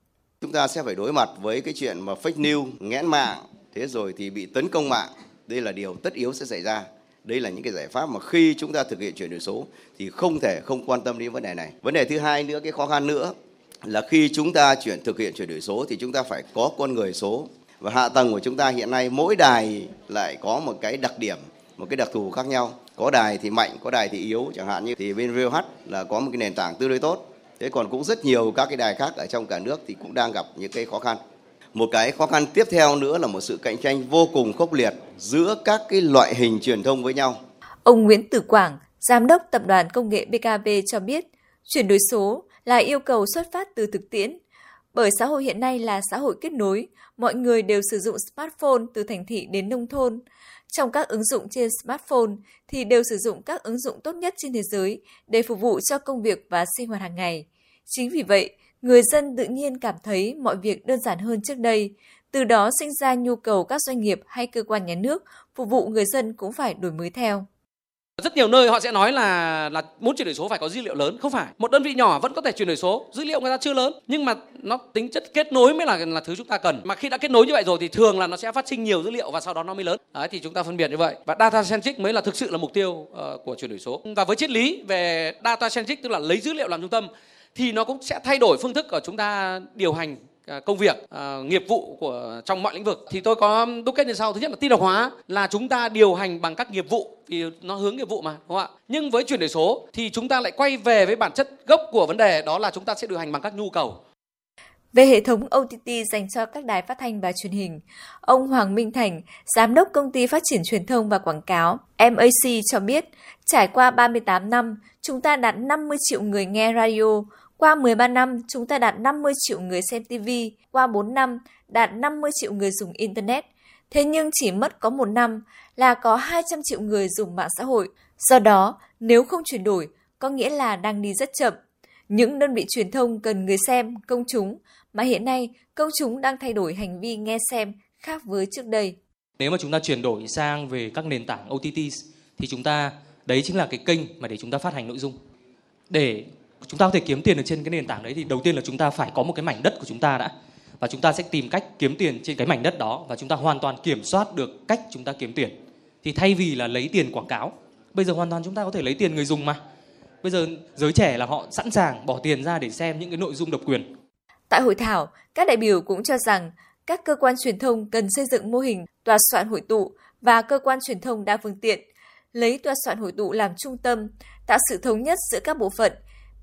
Chúng ta sẽ phải đối mặt với cái chuyện mà fake news, nghẽn mạng, thế rồi thì bị tấn công mạng. Đây là điều tất yếu sẽ xảy ra. Đây là những cái giải pháp mà khi chúng ta thực hiện chuyển đổi số thì không thể không quan tâm đến vấn đề này. Vấn đề thứ hai nữa, cái khó khăn nữa là khi chúng ta chuyển thực hiện chuyển đổi số thì chúng ta phải có con người số và hạ tầng của chúng ta hiện nay mỗi đài lại có một cái đặc điểm, một cái đặc thù khác nhau. Có đài thì mạnh, có đài thì yếu, chẳng hạn như thì bên VOH là có một cái nền tảng tương đối tốt. Thế còn cũng rất nhiều các cái đài khác ở trong cả nước thì cũng đang gặp những cái khó khăn. Một cái khó khăn tiếp theo nữa là một sự cạnh tranh vô cùng khốc liệt giữa các cái loại hình truyền thông với nhau. Ông Nguyễn Tử Quảng, Giám đốc Tập đoàn Công nghệ BKB cho biết, chuyển đổi số là yêu cầu xuất phát từ thực tiễn. Bởi xã hội hiện nay là xã hội kết nối, mọi người đều sử dụng smartphone từ thành thị đến nông thôn. Trong các ứng dụng trên smartphone thì đều sử dụng các ứng dụng tốt nhất trên thế giới để phục vụ cho công việc và sinh hoạt hàng ngày. Chính vì vậy, người dân tự nhiên cảm thấy mọi việc đơn giản hơn trước đây, từ đó sinh ra nhu cầu các doanh nghiệp hay cơ quan nhà nước phục vụ người dân cũng phải đổi mới theo. Rất nhiều nơi họ sẽ nói là là muốn chuyển đổi số phải có dữ liệu lớn, không phải. Một đơn vị nhỏ vẫn có thể chuyển đổi số, dữ liệu người ta chưa lớn, nhưng mà nó tính chất kết nối mới là là thứ chúng ta cần. Mà khi đã kết nối như vậy rồi thì thường là nó sẽ phát sinh nhiều dữ liệu và sau đó nó mới lớn. Đấy thì chúng ta phân biệt như vậy. Và data centric mới là thực sự là mục tiêu uh, của chuyển đổi số. Và với triết lý về data centric tức là lấy dữ liệu làm trung tâm thì nó cũng sẽ thay đổi phương thức của chúng ta điều hành à, công việc uh, nghiệp vụ của trong mọi lĩnh vực. Thì tôi có đúc kết như sau. Thứ nhất là tin học hóa là chúng ta điều hành bằng các nghiệp vụ vì nó hướng nghiệp vụ mà đúng không ạ? Nhưng với chuyển đổi số thì chúng ta lại quay về với bản chất gốc của vấn đề đó là chúng ta sẽ điều hành bằng các nhu cầu. Về hệ thống OTT dành cho các đài phát thanh và truyền hình, ông Hoàng Minh Thành, Giám đốc Công ty Phát triển Truyền thông và Quảng cáo MAC cho biết, trải qua 38 năm, chúng ta đạt 50 triệu người nghe radio, qua 13 năm, chúng ta đạt 50 triệu người xem TV, qua 4 năm, đạt 50 triệu người dùng Internet. Thế nhưng chỉ mất có một năm là có 200 triệu người dùng mạng xã hội. Do đó, nếu không chuyển đổi, có nghĩa là đang đi rất chậm. Những đơn vị truyền thông cần người xem, công chúng, mà hiện nay công chúng đang thay đổi hành vi nghe xem khác với trước đây. Nếu mà chúng ta chuyển đổi sang về các nền tảng OTT thì chúng ta đấy chính là cái kênh mà để chúng ta phát hành nội dung. Để chúng ta có thể kiếm tiền ở trên cái nền tảng đấy thì đầu tiên là chúng ta phải có một cái mảnh đất của chúng ta đã. Và chúng ta sẽ tìm cách kiếm tiền trên cái mảnh đất đó và chúng ta hoàn toàn kiểm soát được cách chúng ta kiếm tiền. Thì thay vì là lấy tiền quảng cáo, bây giờ hoàn toàn chúng ta có thể lấy tiền người dùng mà. Bây giờ giới trẻ là họ sẵn sàng bỏ tiền ra để xem những cái nội dung độc quyền. Tại hội thảo, các đại biểu cũng cho rằng các cơ quan truyền thông cần xây dựng mô hình tòa soạn hội tụ và cơ quan truyền thông đa phương tiện, lấy tòa soạn hội tụ làm trung tâm, tạo sự thống nhất giữa các bộ phận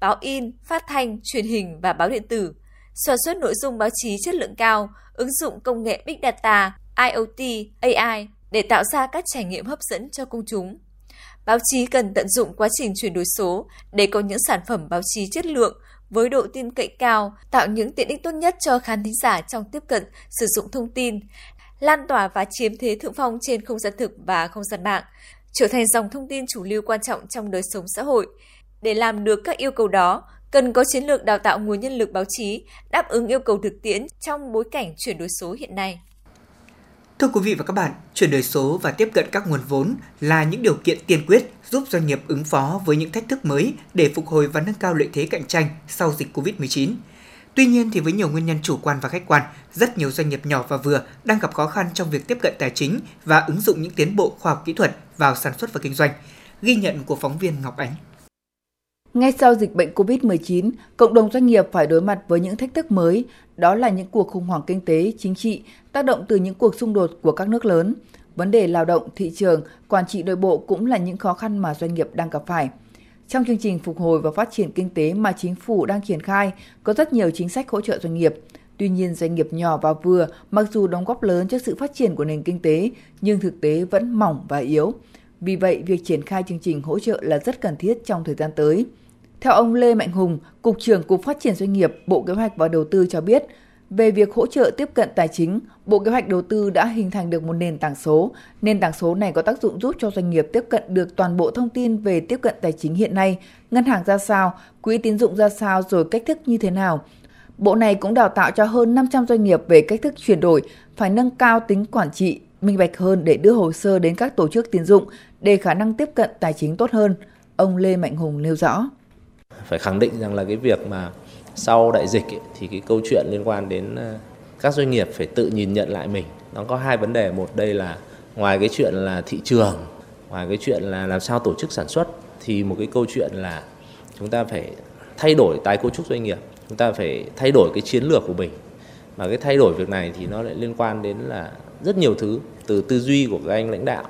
báo in, phát thanh, truyền hình và báo điện tử, sản xuất nội dung báo chí chất lượng cao, ứng dụng công nghệ Big Data, IoT, AI để tạo ra các trải nghiệm hấp dẫn cho công chúng. Báo chí cần tận dụng quá trình chuyển đổi số để có những sản phẩm báo chí chất lượng với độ tin cậy cao, tạo những tiện ích tốt nhất cho khán thính giả trong tiếp cận, sử dụng thông tin, lan tỏa và chiếm thế thượng phong trên không gian thực và không gian mạng, trở thành dòng thông tin chủ lưu quan trọng trong đời sống xã hội. Để làm được các yêu cầu đó, cần có chiến lược đào tạo nguồn nhân lực báo chí đáp ứng yêu cầu thực tiễn trong bối cảnh chuyển đổi số hiện nay. Thưa quý vị và các bạn, chuyển đổi số và tiếp cận các nguồn vốn là những điều kiện tiên quyết giúp doanh nghiệp ứng phó với những thách thức mới để phục hồi và nâng cao lợi thế cạnh tranh sau dịch Covid-19. Tuy nhiên thì với nhiều nguyên nhân chủ quan và khách quan, rất nhiều doanh nghiệp nhỏ và vừa đang gặp khó khăn trong việc tiếp cận tài chính và ứng dụng những tiến bộ khoa học kỹ thuật vào sản xuất và kinh doanh. Ghi nhận của phóng viên Ngọc Ánh. Ngay sau dịch bệnh COVID-19, cộng đồng doanh nghiệp phải đối mặt với những thách thức mới, đó là những cuộc khủng hoảng kinh tế, chính trị, tác động từ những cuộc xung đột của các nước lớn. Vấn đề lao động, thị trường, quản trị nội bộ cũng là những khó khăn mà doanh nghiệp đang gặp phải. Trong chương trình phục hồi và phát triển kinh tế mà chính phủ đang triển khai, có rất nhiều chính sách hỗ trợ doanh nghiệp. Tuy nhiên, doanh nghiệp nhỏ và vừa, mặc dù đóng góp lớn cho sự phát triển của nền kinh tế, nhưng thực tế vẫn mỏng và yếu. Vì vậy, việc triển khai chương trình hỗ trợ là rất cần thiết trong thời gian tới. Theo ông Lê Mạnh Hùng, Cục trưởng Cục Phát triển Doanh nghiệp, Bộ Kế hoạch và Đầu tư cho biết, về việc hỗ trợ tiếp cận tài chính, Bộ Kế hoạch Đầu tư đã hình thành được một nền tảng số. Nền tảng số này có tác dụng giúp cho doanh nghiệp tiếp cận được toàn bộ thông tin về tiếp cận tài chính hiện nay, ngân hàng ra sao, quỹ tín dụng ra sao rồi cách thức như thế nào. Bộ này cũng đào tạo cho hơn 500 doanh nghiệp về cách thức chuyển đổi, phải nâng cao tính quản trị, minh bạch hơn để đưa hồ sơ đến các tổ chức tín dụng để khả năng tiếp cận tài chính tốt hơn. Ông Lê Mạnh Hùng nêu rõ phải khẳng định rằng là cái việc mà sau đại dịch ấy, thì cái câu chuyện liên quan đến ờ, các doanh nghiệp phải tự nhìn nhận lại mình. Nó có hai vấn đề. Một đây là ngoài cái chuyện là thị trường ngoài cái chuyện là làm sao tổ chức sản xuất thì một cái câu chuyện là chúng ta phải thay đổi tái cấu trúc doanh nghiệp. Chúng ta phải thay đổi cái chiến lược của mình. Mà cái thay đổi việc này thì nó lại liên quan đến là rất nhiều thứ từ tư duy của các anh lãnh đạo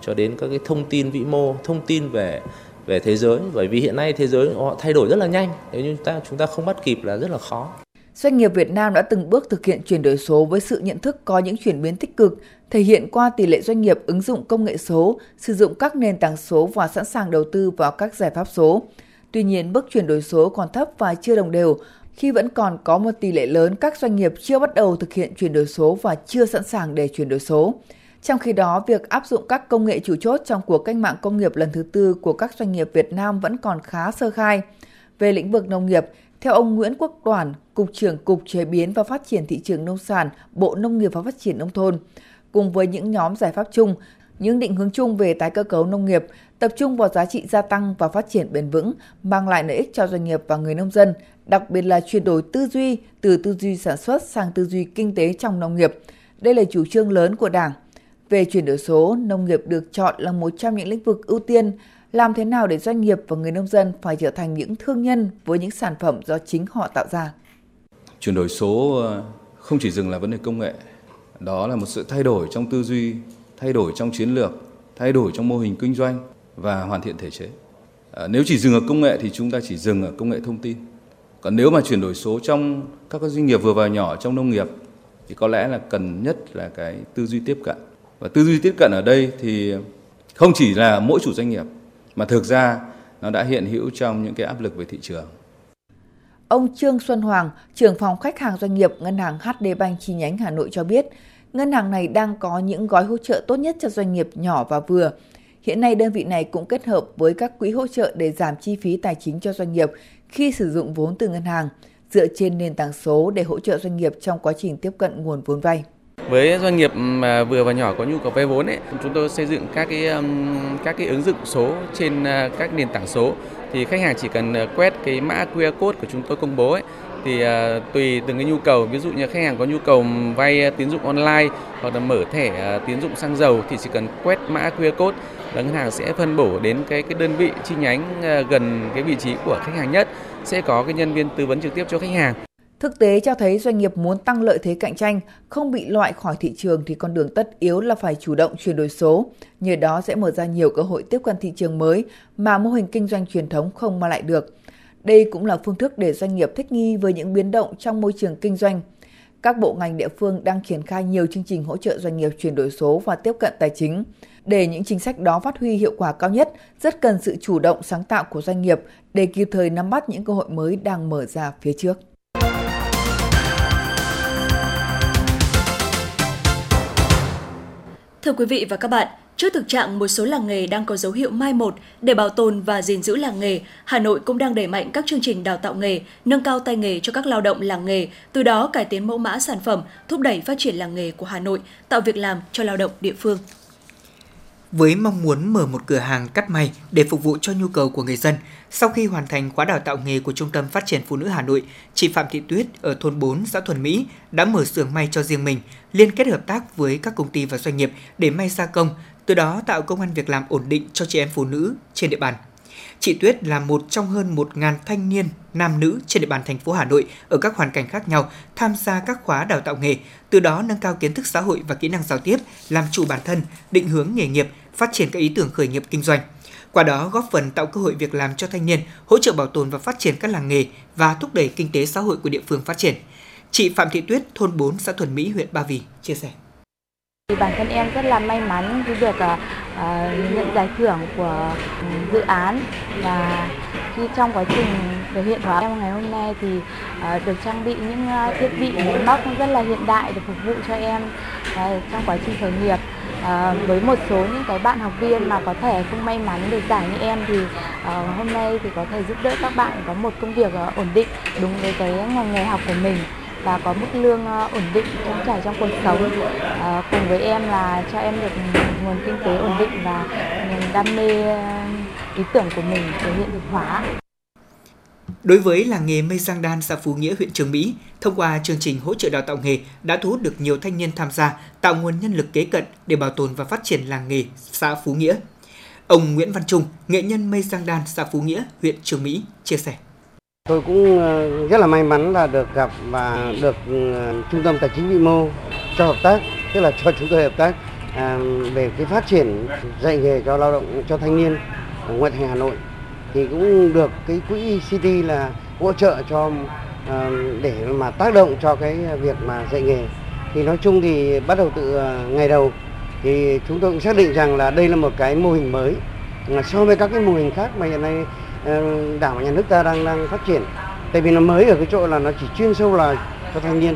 cho đến các cái thông tin vĩ mô thông tin về về thế giới bởi vì hiện nay thế giới họ thay đổi rất là nhanh nếu như chúng ta chúng ta không bắt kịp là rất là khó. Doanh nghiệp Việt Nam đã từng bước thực hiện chuyển đổi số với sự nhận thức có những chuyển biến tích cực, thể hiện qua tỷ lệ doanh nghiệp ứng dụng công nghệ số, sử dụng các nền tảng số và sẵn sàng đầu tư vào các giải pháp số. Tuy nhiên, bước chuyển đổi số còn thấp và chưa đồng đều, khi vẫn còn có một tỷ lệ lớn các doanh nghiệp chưa bắt đầu thực hiện chuyển đổi số và chưa sẵn sàng để chuyển đổi số. Trong khi đó, việc áp dụng các công nghệ chủ chốt trong cuộc cách mạng công nghiệp lần thứ tư của các doanh nghiệp Việt Nam vẫn còn khá sơ khai. Về lĩnh vực nông nghiệp, theo ông Nguyễn Quốc Đoàn, Cục trưởng Cục Chế biến và Phát triển Thị trường Nông sản, Bộ Nông nghiệp và Phát triển Nông thôn, cùng với những nhóm giải pháp chung, những định hướng chung về tái cơ cấu nông nghiệp, tập trung vào giá trị gia tăng và phát triển bền vững, mang lại lợi ích cho doanh nghiệp và người nông dân, đặc biệt là chuyển đổi tư duy từ tư duy sản xuất sang tư duy kinh tế trong nông nghiệp. Đây là chủ trương lớn của Đảng. Về chuyển đổi số, nông nghiệp được chọn là một trong những lĩnh vực ưu tiên. Làm thế nào để doanh nghiệp và người nông dân phải trở thành những thương nhân với những sản phẩm do chính họ tạo ra? Chuyển đổi số ờ, không chỉ dừng là vấn đề công nghệ, đó là một sự thay đổi trong tư duy, thay đổi trong chiến lược, thay đổi trong mô hình kinh doanh và hoàn thiện thể chế. Ờ, nếu chỉ dừng ở công nghệ thì chúng ta chỉ dừng ở công nghệ thông tin. Còn nếu mà chuyển đổi số trong các doanh nghiệp vừa và nhỏ trong nông nghiệp thì có lẽ là cần nhất là cái tư duy tiếp cận. Và tư duy tiếp cận ở đây thì không chỉ là mỗi chủ doanh nghiệp mà thực ra nó đã hiện hữu trong những cái áp lực về thị trường. Ông Trương Xuân Hoàng, trưởng phòng khách hàng doanh nghiệp Ngân hàng HD Bank chi nhánh Hà Nội cho biết, ngân hàng này đang có những gói hỗ trợ tốt nhất cho doanh nghiệp nhỏ và vừa. Hiện nay đơn vị này cũng kết hợp với các quỹ hỗ trợ để giảm chi phí tài chính cho doanh nghiệp khi sử dụng vốn từ ngân hàng, dựa trên nền tảng số để hỗ trợ doanh nghiệp trong quá trình tiếp cận nguồn vốn vay. Với doanh nghiệp mà vừa và nhỏ có nhu cầu vay vốn ấy, chúng tôi xây dựng các cái các cái ứng dụng số trên à, các nền tảng số. Thì khách hàng chỉ cần à, quét cái mã QR code của chúng tôi công bố ấy thì à, tùy từng cái nhu cầu. Ví dụ như khách hàng có nhu cầu vay tín dụng online hoặc là mở thẻ tín dụng xăng dầu thì chỉ cần quét mã QR code là ngân hàng sẽ phân bổ đến cái cái đơn vị chi nhánh gần cái vị trí của khách hàng nhất. Sẽ có cái nhân viên tư vấn trực tiếp cho khách hàng. Thực tế cho thấy doanh nghiệp muốn tăng lợi thế cạnh tranh, không bị loại khỏi thị trường thì con đường tất yếu là phải chủ động chuyển đổi số. Nhờ đó sẽ mở ra nhiều cơ hội tiếp cận thị trường mới mà mô hình kinh doanh truyền thống không mang lại được. Đây cũng là phương thức để doanh nghiệp thích nghi với những biến động trong môi trường kinh doanh. Các bộ ngành địa phương đang triển khai nhiều chương trình hỗ trợ doanh nghiệp chuyển đổi số và tiếp cận tài chính. Để những chính sách đó phát huy hiệu quả cao nhất, rất cần sự chủ động sáng tạo của doanh nghiệp để kịp thời nắm bắt những cơ hội mới đang mở ra phía trước. Thưa quý vị và các bạn, Trước thực trạng một số làng nghề đang có dấu hiệu mai một, để bảo tồn và gìn giữ làng nghề, Hà Nội cũng đang đẩy mạnh các chương trình đào tạo nghề, nâng cao tay nghề cho các lao động làng nghề, từ đó cải tiến mẫu mã sản phẩm, thúc đẩy phát triển làng nghề của Hà Nội, tạo việc làm cho lao động địa phương. Với mong muốn mở một cửa hàng cắt may để phục vụ cho nhu cầu của người dân, sau khi hoàn thành khóa đào tạo nghề của Trung tâm Phát triển Phụ nữ Hà Nội, chị Phạm Thị Tuyết ở thôn 4 xã Thuần Mỹ đã mở xưởng may cho riêng mình, liên kết hợp tác với các công ty và doanh nghiệp để may gia công, từ đó tạo công an việc làm ổn định cho chị em phụ nữ trên địa bàn. Chị Tuyết là một trong hơn 1.000 thanh niên nam nữ trên địa bàn thành phố Hà Nội ở các hoàn cảnh khác nhau tham gia các khóa đào tạo nghề, từ đó nâng cao kiến thức xã hội và kỹ năng giao tiếp, làm chủ bản thân, định hướng nghề nghiệp, phát triển các ý tưởng khởi nghiệp kinh doanh. Qua đó góp phần tạo cơ hội việc làm cho thanh niên, hỗ trợ bảo tồn và phát triển các làng nghề và thúc đẩy kinh tế xã hội của địa phương phát triển. Chị Phạm Thị Tuyết, thôn 4, xã Thuần Mỹ, huyện Ba Vì chia sẻ. Thì bản thân em rất là may mắn khi được uh, nhận giải thưởng của ừ, dự án và khi trong quá trình thực hiện hóa em ngày hôm nay thì uh, được trang bị những uh, thiết bị máy móc rất là hiện đại để phục vụ cho em uh, trong quá trình khởi nghiệp. À, với một số những cái bạn học viên mà có thể không may mắn được giải như em thì à, hôm nay thì có thể giúp đỡ các bạn có một công việc uh, ổn định đúng với cái ngành nghề học của mình và có mức lương ờ, ổn định trong trải trong cuộc sống à, cùng với em là cho em được nguồn kinh tế ổn định và niềm đam mê ờ, ý tưởng của mình thể hiện thực hóa. Đối với làng nghề mây Giang Đan, xã Phú Nghĩa, huyện Trường Mỹ, thông qua chương trình hỗ trợ đào tạo nghề đã thu hút được nhiều thanh niên tham gia, tạo nguồn nhân lực kế cận để bảo tồn và phát triển làng nghề xã Phú Nghĩa. Ông Nguyễn Văn Trung, nghệ nhân mây Giang Đan, xã Phú Nghĩa, huyện Trường Mỹ, chia sẻ. Tôi cũng ờ, rất là may mắn là được gặp và được ừ, Trung tâm Tài chính Vĩ mô cho hợp tác, tức là cho chúng tôi hợp tác à, về cái phát triển dạy nghề cho lao động cho thanh niên ở ngoại thành Hà Nội. Thì cũng được cái quỹ City là hỗ trợ cho ờ, để mà tác động cho cái việc mà dạy nghề. Thì nói chung thì bắt đầu từ ờ, ngày đầu thì chúng tôi cũng xác định rằng là đây là một cái mô hình mới. So với các cái mô hình khác mà hiện nay Ờ, đảng và nhà nước ta đang đang phát triển. Tại vì nó mới ở cái chỗ là nó chỉ chuyên sâu là cho thanh niên.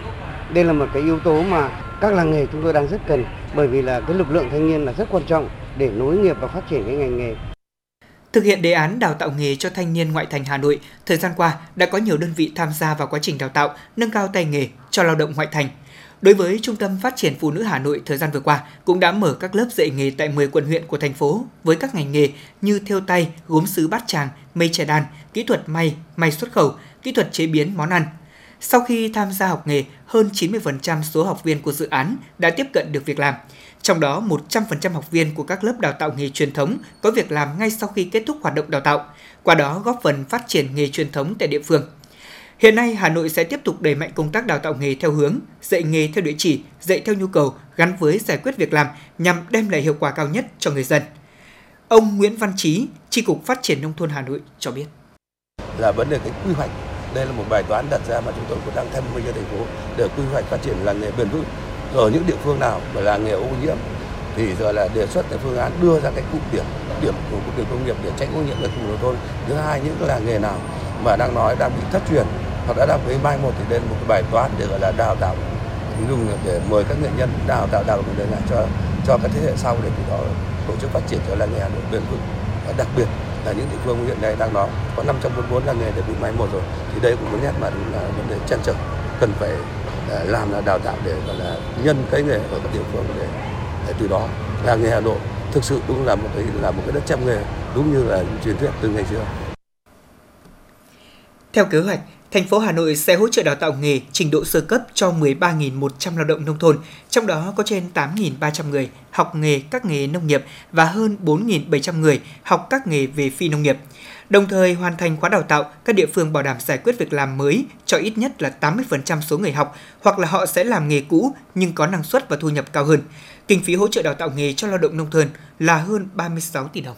Đây là một cái yếu tố mà các làng nghề chúng tôi đang rất cần bởi vì là cái lực lượng thanh niên là rất quan trọng để nối nghiệp và phát triển cái ngành nghề. Thực hiện đề án đào tạo nghề cho thanh niên ngoại thành Hà Nội, thời gian qua đã có nhiều đơn vị tham gia vào quá trình đào tạo, nâng cao tay nghề cho lao động ngoại thành. Đối với Trung tâm Phát triển Phụ nữ Hà Nội thời gian vừa qua cũng đã mở các lớp dạy nghề tại 10 quận huyện của thành phố với các ngành nghề như thêu tay, gốm sứ bát tràng, mây chè đan, kỹ thuật may, may xuất khẩu, kỹ thuật chế biến món ăn. Sau khi tham gia học nghề, hơn 90% số học viên của dự án đã tiếp cận được việc làm. Trong đó, 100% học viên của các lớp đào tạo nghề truyền thống có việc làm ngay sau khi kết thúc hoạt động đào tạo, qua đó góp phần phát triển nghề truyền thống tại địa phương. Hiện nay, Hà Nội sẽ tiếp tục đẩy mạnh công tác đào tạo nghề theo hướng dạy nghề theo địa chỉ, dạy theo nhu cầu gắn với giải quyết việc làm nhằm đem lại hiệu quả cao nhất cho người dân. Ông Nguyễn Văn Chí, Tri cục Phát triển Nông thôn Hà Nội cho biết. Là vấn đề cái quy hoạch đây là một bài toán đặt ra mà chúng tôi cũng đang tham mưu cho thành phố để quy hoạch phát triển làng nghề bền vững ở những địa phương nào mà làng nghề ô nhiễm thì giờ là đề xuất cái phương án đưa ra cái cụm điểm điểm của cụm điểm công nghiệp để tránh ô nhiễm ở vùng đô thôn thứ hai những làng nghề nào mà đang nói đang bị thất truyền hoặc đã đọc với mai một thì lên một cái bài toán để gọi là đào tạo dùng để mời các nghệ nhân đào tạo đào tạo lại cho cho các thế hệ sau để từ đó tổ chức phát triển cho làng nghề Hà Nội bền vững và đặc biệt là những địa phương hiện nay đang nói có 544 làng nghề được bị mai một rồi thì đây cũng muốn nhắc mà là vấn đề chăn trở cần phải à, làm là đào tạo để gọi là nhân cái nghề ở các địa phương để, để từ đó làng nghề Hà Nội thực sự đúng là một cái là một cái đất trăm nghề đúng như là truyền thuyết từ ngày xưa. Theo kế hoạch, thành phố Hà Nội sẽ hỗ trợ đào tạo nghề trình độ sơ cấp cho 13.100 lao động nông thôn, trong đó có trên 8.300 người học nghề các nghề nông nghiệp và hơn 4.700 người học các nghề về phi nông nghiệp. Đồng thời hoàn thành khóa đào tạo, các địa phương bảo đảm giải quyết việc làm mới cho ít nhất là 80% số người học hoặc là họ sẽ làm nghề cũ nhưng có năng suất và thu nhập cao hơn. Kinh phí hỗ trợ đào tạo nghề cho lao động nông thôn là hơn 36 tỷ đồng.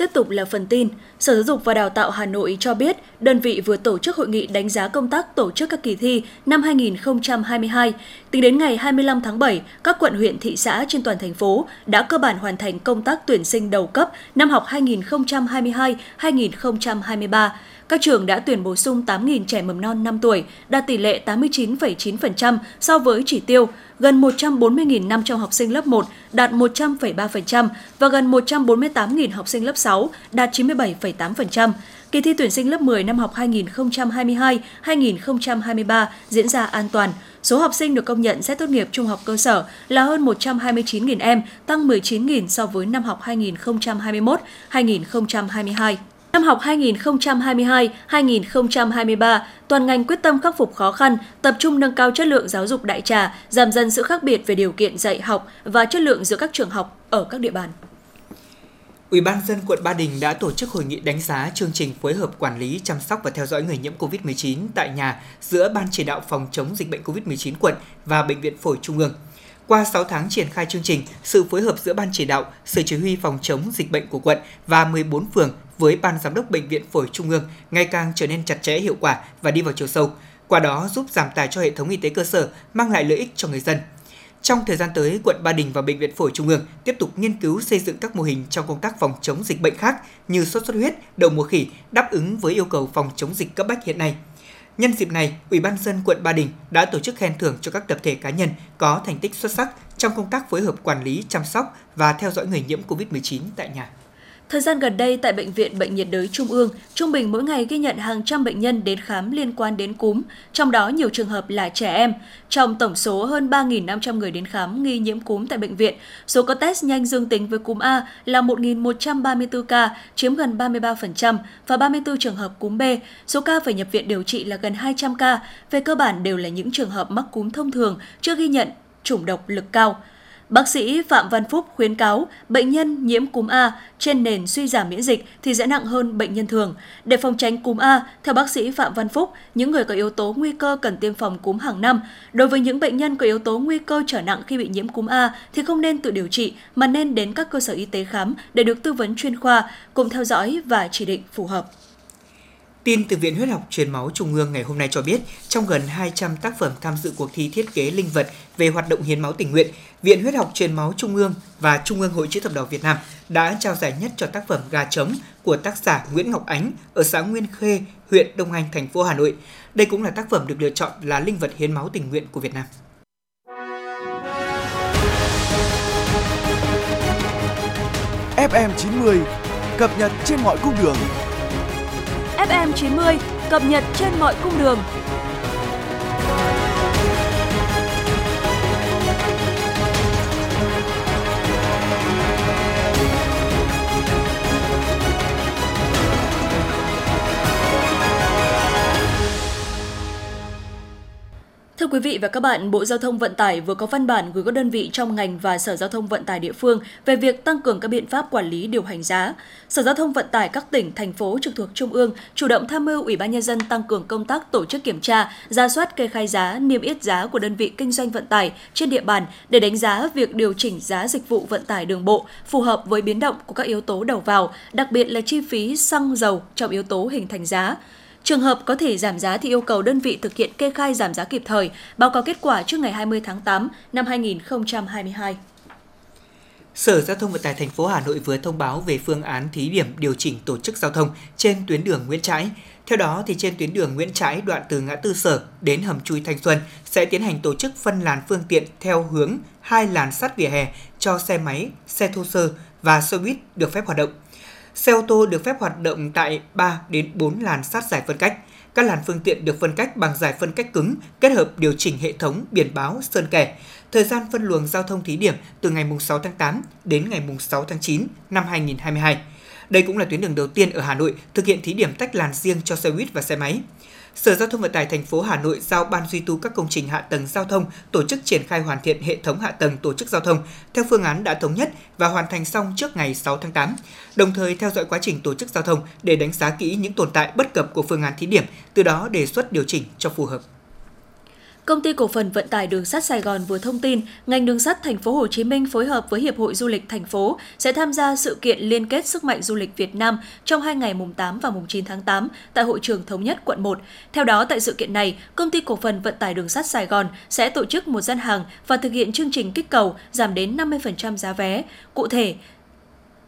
Tiếp tục là phần tin, Sở Giáo dục và Đào tạo Hà Nội cho biết đơn vị vừa tổ chức hội nghị đánh giá công tác tổ chức các kỳ thi năm 2022. Tính đến ngày 25 tháng 7, các quận huyện thị xã trên toàn thành phố đã cơ bản hoàn thành công tác tuyển sinh đầu cấp năm học 2022-2023 các trường đã tuyển bổ sung 8.000 trẻ mầm non 5 tuổi, đạt tỷ lệ 89,9% so với chỉ tiêu, gần 140.500 học sinh lớp 1 đạt 100,3% và gần 148.000 học sinh lớp 6 đạt 97,8%. Kỳ thi tuyển sinh lớp 10 năm học 2022-2023 diễn ra an toàn. Số học sinh được công nhận xét tốt nghiệp trung học cơ sở là hơn 129.000 em, tăng 19.000 so với năm học 2021-2022. Năm học 2022-2023, toàn ngành quyết tâm khắc phục khó khăn, tập trung nâng cao chất lượng giáo dục đại trà, giảm dần sự khác biệt về điều kiện dạy học và chất lượng giữa các trường học ở các địa bàn. Ủy ban dân quận Ba Đình đã tổ chức hội nghị đánh giá chương trình phối hợp quản lý, chăm sóc và theo dõi người nhiễm COVID-19 tại nhà giữa Ban chỉ đạo phòng chống dịch bệnh COVID-19 quận và Bệnh viện Phổi Trung ương. Qua 6 tháng triển khai chương trình, sự phối hợp giữa Ban chỉ đạo, Sở chỉ huy phòng chống dịch bệnh của quận và 14 phường với Ban Giám đốc Bệnh viện Phổi Trung ương ngày càng trở nên chặt chẽ hiệu quả và đi vào chiều sâu, qua đó giúp giảm tải cho hệ thống y tế cơ sở, mang lại lợi ích cho người dân. Trong thời gian tới, quận Ba Đình và Bệnh viện Phổi Trung ương tiếp tục nghiên cứu xây dựng các mô hình trong công tác phòng chống dịch bệnh khác như sốt xuất huyết, đậu mùa khỉ đáp ứng với yêu cầu phòng chống dịch cấp bách hiện nay. Nhân dịp này, Ủy ban dân quận Ba Đình đã tổ chức khen thưởng cho các tập thể cá nhân có thành tích xuất sắc trong công tác phối hợp quản lý, chăm sóc và theo dõi người nhiễm COVID-19 tại nhà. Thời gian gần đây tại Bệnh viện Bệnh nhiệt đới Trung ương, trung bình mỗi ngày ghi nhận hàng trăm bệnh nhân đến khám liên quan đến cúm, trong đó nhiều trường hợp là trẻ em. Trong tổng số hơn 3.500 người đến khám nghi nhiễm cúm tại bệnh viện, số có test nhanh dương tính với cúm A là 1.134 ca, chiếm gần 33% và 34 trường hợp cúm B. Số ca phải nhập viện điều trị là gần 200 ca, về cơ bản đều là những trường hợp mắc cúm thông thường, chưa ghi nhận chủng độc lực cao. Bác sĩ Phạm Văn Phúc khuyến cáo bệnh nhân nhiễm cúm A trên nền suy giảm miễn dịch thì sẽ nặng hơn bệnh nhân thường. Để phòng tránh cúm A, theo bác sĩ Phạm Văn Phúc, những người có yếu tố nguy cơ cần tiêm phòng cúm hàng năm. Đối với những bệnh nhân có yếu tố nguy cơ trở nặng khi bị nhiễm cúm A thì không nên tự điều trị mà nên đến các cơ sở y tế khám để được tư vấn chuyên khoa, cùng theo dõi và chỉ định phù hợp. Tin từ Viện Huyết học Truyền máu Trung ương ngày hôm nay cho biết, trong gần 200 tác phẩm tham dự cuộc thi thiết kế linh vật về hoạt động hiến máu tình nguyện, Viện Huyết học Truyền máu Trung ương và Trung ương Hội chữ thập đỏ Việt Nam đã trao giải nhất cho tác phẩm Gà trống của tác giả Nguyễn Ngọc Ánh ở xã Nguyên Khê, huyện Đông Anh, thành phố Hà Nội. Đây cũng là tác phẩm được lựa chọn là linh vật hiến máu tình nguyện của Việt Nam. FM 90 cập nhật trên mọi cung đường. FM 90 cập nhật trên mọi cung đường. Thưa quý vị và các bạn, Bộ Giao thông Vận tải vừa có văn bản gửi các đơn vị trong ngành và Sở Giao thông Vận tải địa phương về việc tăng cường các biện pháp quản lý điều hành giá. Sở Giao thông Vận tải các tỉnh, thành phố trực thuộc Trung ương chủ động tham mưu Ủy ban nhân dân tăng cường công tác tổ chức kiểm tra, ra soát kê khai giá, niêm yết giá của đơn vị kinh doanh vận tải trên địa bàn để đánh giá việc điều chỉnh giá dịch vụ vận tải đường bộ phù hợp với biến động của các yếu tố đầu vào, đặc biệt là chi phí xăng dầu trong yếu tố hình thành giá. Trường hợp có thể giảm giá thì yêu cầu đơn vị thực hiện kê khai giảm giá kịp thời, báo cáo kết quả trước ngày 20 tháng 8 năm 2022. Sở Giao thông Vận tải thành phố Hà Nội vừa thông báo về phương án thí điểm điều chỉnh tổ chức giao thông trên tuyến đường Nguyễn Trãi. Theo đó, thì trên tuyến đường Nguyễn Trãi đoạn từ ngã tư Sở đến hầm chui Thanh Xuân sẽ tiến hành tổ chức phân làn phương tiện theo hướng hai làn sắt vỉa hè cho xe máy, xe thô sơ và xe buýt được phép hoạt động. Xe ô tô được phép hoạt động tại 3 đến 4 làn sát giải phân cách. Các làn phương tiện được phân cách bằng giải phân cách cứng, kết hợp điều chỉnh hệ thống, biển báo, sơn kẻ. Thời gian phân luồng giao thông thí điểm từ ngày 6 tháng 8 đến ngày 6 tháng 9 năm 2022. Đây cũng là tuyến đường đầu tiên ở Hà Nội thực hiện thí điểm tách làn riêng cho xe buýt và xe máy. Sở Giao thông Vận tải thành phố Hà Nội giao Ban duy tu các công trình hạ tầng giao thông tổ chức triển khai hoàn thiện hệ thống hạ tầng tổ chức giao thông theo phương án đã thống nhất và hoàn thành xong trước ngày 6 tháng 8. Đồng thời theo dõi quá trình tổ chức giao thông để đánh giá kỹ những tồn tại bất cập của phương án thí điểm, từ đó đề xuất điều chỉnh cho phù hợp. Công ty cổ phần vận tải đường sắt Sài Gòn vừa thông tin, ngành đường sắt thành phố Hồ Chí Minh phối hợp với Hiệp hội Du lịch thành phố sẽ tham gia sự kiện liên kết sức mạnh du lịch Việt Nam trong hai ngày mùng 8 và mùng 9 tháng 8 tại hội trường thống nhất quận 1. Theo đó, tại sự kiện này, công ty cổ phần vận tải đường sắt Sài Gòn sẽ tổ chức một gian hàng và thực hiện chương trình kích cầu giảm đến 50% giá vé. Cụ thể,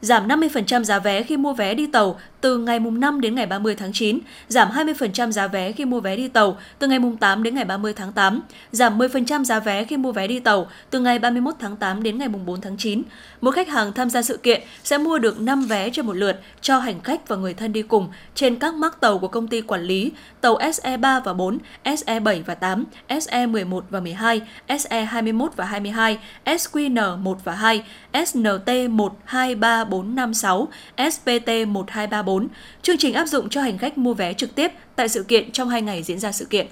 giảm 50% giá vé khi mua vé đi tàu từ ngày mùng 5 đến ngày 30 tháng 9, giảm 20% giá vé khi mua vé đi tàu từ ngày mùng 8 đến ngày 30 tháng 8, giảm 10% giá vé khi mua vé đi tàu từ ngày 31 tháng 8 đến ngày mùng 4 tháng 9. Mỗi khách hàng tham gia sự kiện sẽ mua được 5 vé trên một lượt cho hành khách và người thân đi cùng trên các mác tàu của công ty quản lý, tàu SE3 và 4, SE7 và 8, SE11 và 12, SE21 và 22, SQN1 và 2, SNT1, 2, 3, 4, 5, 6, SPT1, 2, 3, 4. Chương trình áp dụng cho hành khách mua vé trực tiếp tại sự kiện trong 2 ngày diễn ra sự kiện.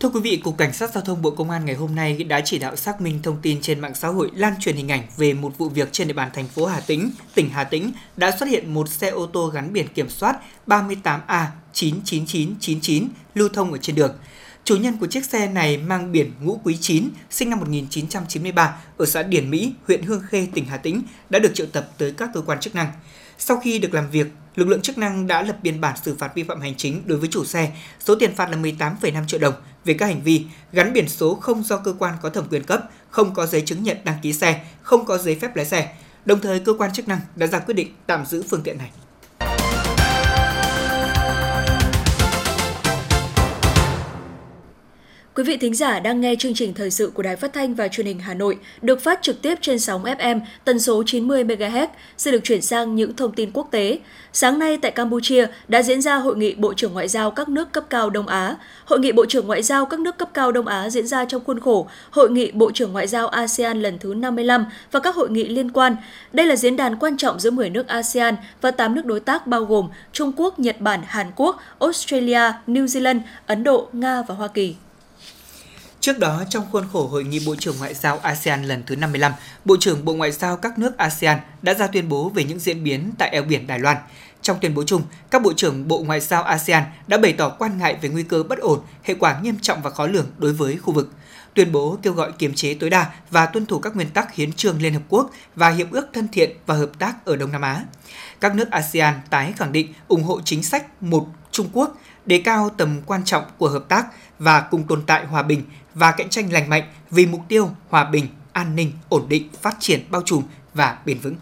Thưa quý vị, Cục Cảnh sát Giao thông Bộ Công an ngày hôm nay đã chỉ đạo xác minh thông tin trên mạng xã hội lan truyền hình ảnh về một vụ việc trên địa bàn thành phố Hà Tĩnh, tỉnh Hà Tĩnh đã xuất hiện một xe ô tô gắn biển kiểm soát 38A 99999 lưu thông ở trên đường. Chủ nhân của chiếc xe này mang biển Ngũ Quý 9, sinh năm 1993 ở xã Điển Mỹ, huyện Hương Khê, tỉnh Hà Tĩnh đã được triệu tập tới các cơ quan chức năng. Sau khi được làm việc, lực lượng chức năng đã lập biên bản xử phạt vi phạm hành chính đối với chủ xe, số tiền phạt là 18,5 triệu đồng về các hành vi gắn biển số không do cơ quan có thẩm quyền cấp, không có giấy chứng nhận đăng ký xe, không có giấy phép lái xe. Đồng thời, cơ quan chức năng đã ra quyết định tạm giữ phương tiện này. Quý vị thính giả đang nghe chương trình thời sự của Đài Phát thanh và Truyền hình Hà Nội được phát trực tiếp trên sóng FM tần số 90 MHz. Sẽ được chuyển sang những thông tin quốc tế. Sáng nay tại Campuchia đã diễn ra hội nghị Bộ trưởng Ngoại giao các nước cấp cao Đông Á. Hội nghị Bộ trưởng Ngoại giao các nước cấp cao Đông Á diễn ra trong khuôn khổ Hội nghị Bộ trưởng Ngoại giao ASEAN lần thứ 55 và các hội nghị liên quan. Đây là diễn đàn quan trọng giữa 10 nước ASEAN và 8 nước đối tác bao gồm Trung Quốc, Nhật Bản, Hàn Quốc, Australia, New Zealand, Ấn Độ, Nga và Hoa Kỳ. Trước đó, trong khuôn khổ Hội nghị Bộ trưởng Ngoại giao ASEAN lần thứ 55, Bộ trưởng Bộ Ngoại giao các nước ASEAN đã ra tuyên bố về những diễn biến tại eo biển Đài Loan. Trong tuyên bố chung, các Bộ trưởng Bộ Ngoại giao ASEAN đã bày tỏ quan ngại về nguy cơ bất ổn, hệ quả nghiêm trọng và khó lường đối với khu vực. Tuyên bố kêu gọi kiềm chế tối đa và tuân thủ các nguyên tắc hiến trương Liên Hợp Quốc và Hiệp ước thân thiện và hợp tác ở Đông Nam Á. Các nước ASEAN tái khẳng định ủng hộ chính sách một Trung Quốc, đề cao tầm quan trọng của hợp tác và cùng tồn tại hòa bình và cạnh tranh lành mạnh vì mục tiêu hòa bình, an ninh, ổn định, phát triển bao trùm và bền vững.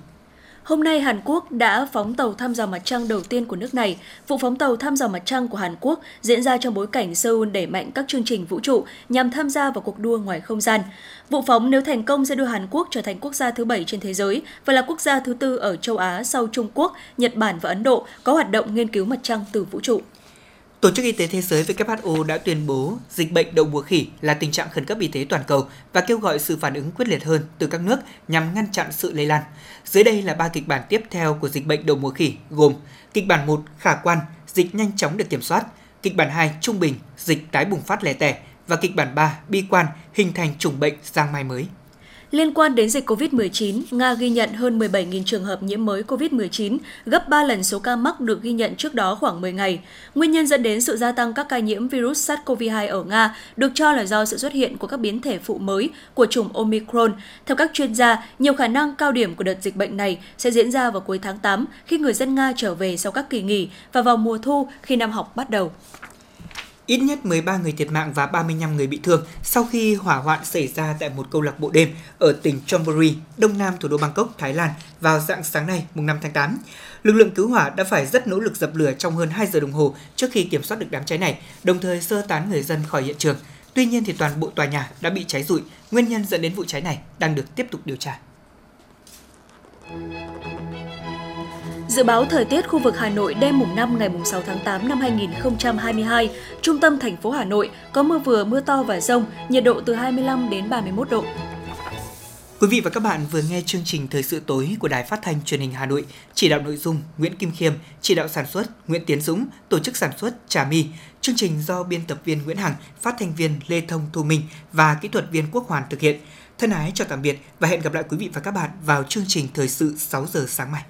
Hôm nay Hàn Quốc đã phóng tàu thăm dò mặt trăng đầu tiên của nước này. Vụ phóng tàu thăm dò mặt trăng của Hàn Quốc diễn ra trong bối cảnh Seoul đẩy mạnh các chương trình vũ trụ nhằm tham gia vào cuộc đua ngoài không gian. Vụ phóng nếu thành công sẽ đưa Hàn Quốc trở thành quốc gia thứ bảy trên thế giới và là quốc gia thứ tư ở châu Á sau Trung Quốc, Nhật Bản và Ấn Độ có hoạt động nghiên cứu mặt trăng từ vũ trụ. Tổ chức Y tế Thế giới WHO đã tuyên bố dịch bệnh đậu mùa khỉ là tình trạng khẩn cấp y tế toàn cầu và kêu gọi sự phản ứng quyết liệt hơn từ các nước nhằm ngăn chặn sự lây lan. Dưới đây là ba kịch bản tiếp theo của dịch bệnh đậu mùa khỉ gồm kịch bản 1 khả quan, dịch nhanh chóng được kiểm soát, kịch bản 2 trung bình, dịch tái bùng phát lẻ tẻ và kịch bản 3 bi quan, hình thành chủng bệnh giang mai mới. Liên quan đến dịch COVID-19, Nga ghi nhận hơn 17.000 trường hợp nhiễm mới COVID-19, gấp 3 lần số ca mắc được ghi nhận trước đó khoảng 10 ngày. Nguyên nhân dẫn đến sự gia tăng các ca nhiễm virus SARS-CoV-2 ở Nga được cho là do sự xuất hiện của các biến thể phụ mới của chủng Omicron. Theo các chuyên gia, nhiều khả năng cao điểm của đợt dịch bệnh này sẽ diễn ra vào cuối tháng 8 khi người dân Nga trở về sau các kỳ nghỉ và vào mùa thu khi năm học bắt đầu. Ít nhất 13 người thiệt mạng và 35 người bị thương sau khi hỏa hoạn xảy ra tại một câu lạc bộ đêm ở tỉnh Chonburi, đông nam thủ đô Bangkok, Thái Lan vào dạng sáng nay, mùng 5 tháng 8. Lực lượng cứu hỏa đã phải rất nỗ lực dập lửa trong hơn 2 giờ đồng hồ trước khi kiểm soát được đám cháy này, đồng thời sơ tán người dân khỏi hiện trường. Tuy nhiên thì toàn bộ tòa nhà đã bị cháy rụi, nguyên nhân dẫn đến vụ cháy này đang được tiếp tục điều tra. Dự báo thời tiết khu vực Hà Nội đêm mùng 5 ngày mùng 6 tháng 8 năm 2022, trung tâm thành phố Hà Nội có mưa vừa mưa to và rông, nhiệt độ từ 25 đến 31 độ. Quý vị và các bạn vừa nghe chương trình Thời sự tối của Đài Phát thanh Truyền hình Hà Nội, chỉ đạo nội dung Nguyễn Kim Khiêm, chỉ đạo sản xuất Nguyễn Tiến Dũng, tổ chức sản xuất Trà My. Chương trình do biên tập viên Nguyễn Hằng, phát thanh viên Lê Thông Thu Minh và kỹ thuật viên Quốc Hoàn thực hiện. Thân ái chào tạm biệt và hẹn gặp lại quý vị và các bạn vào chương trình Thời sự 6 giờ sáng mai.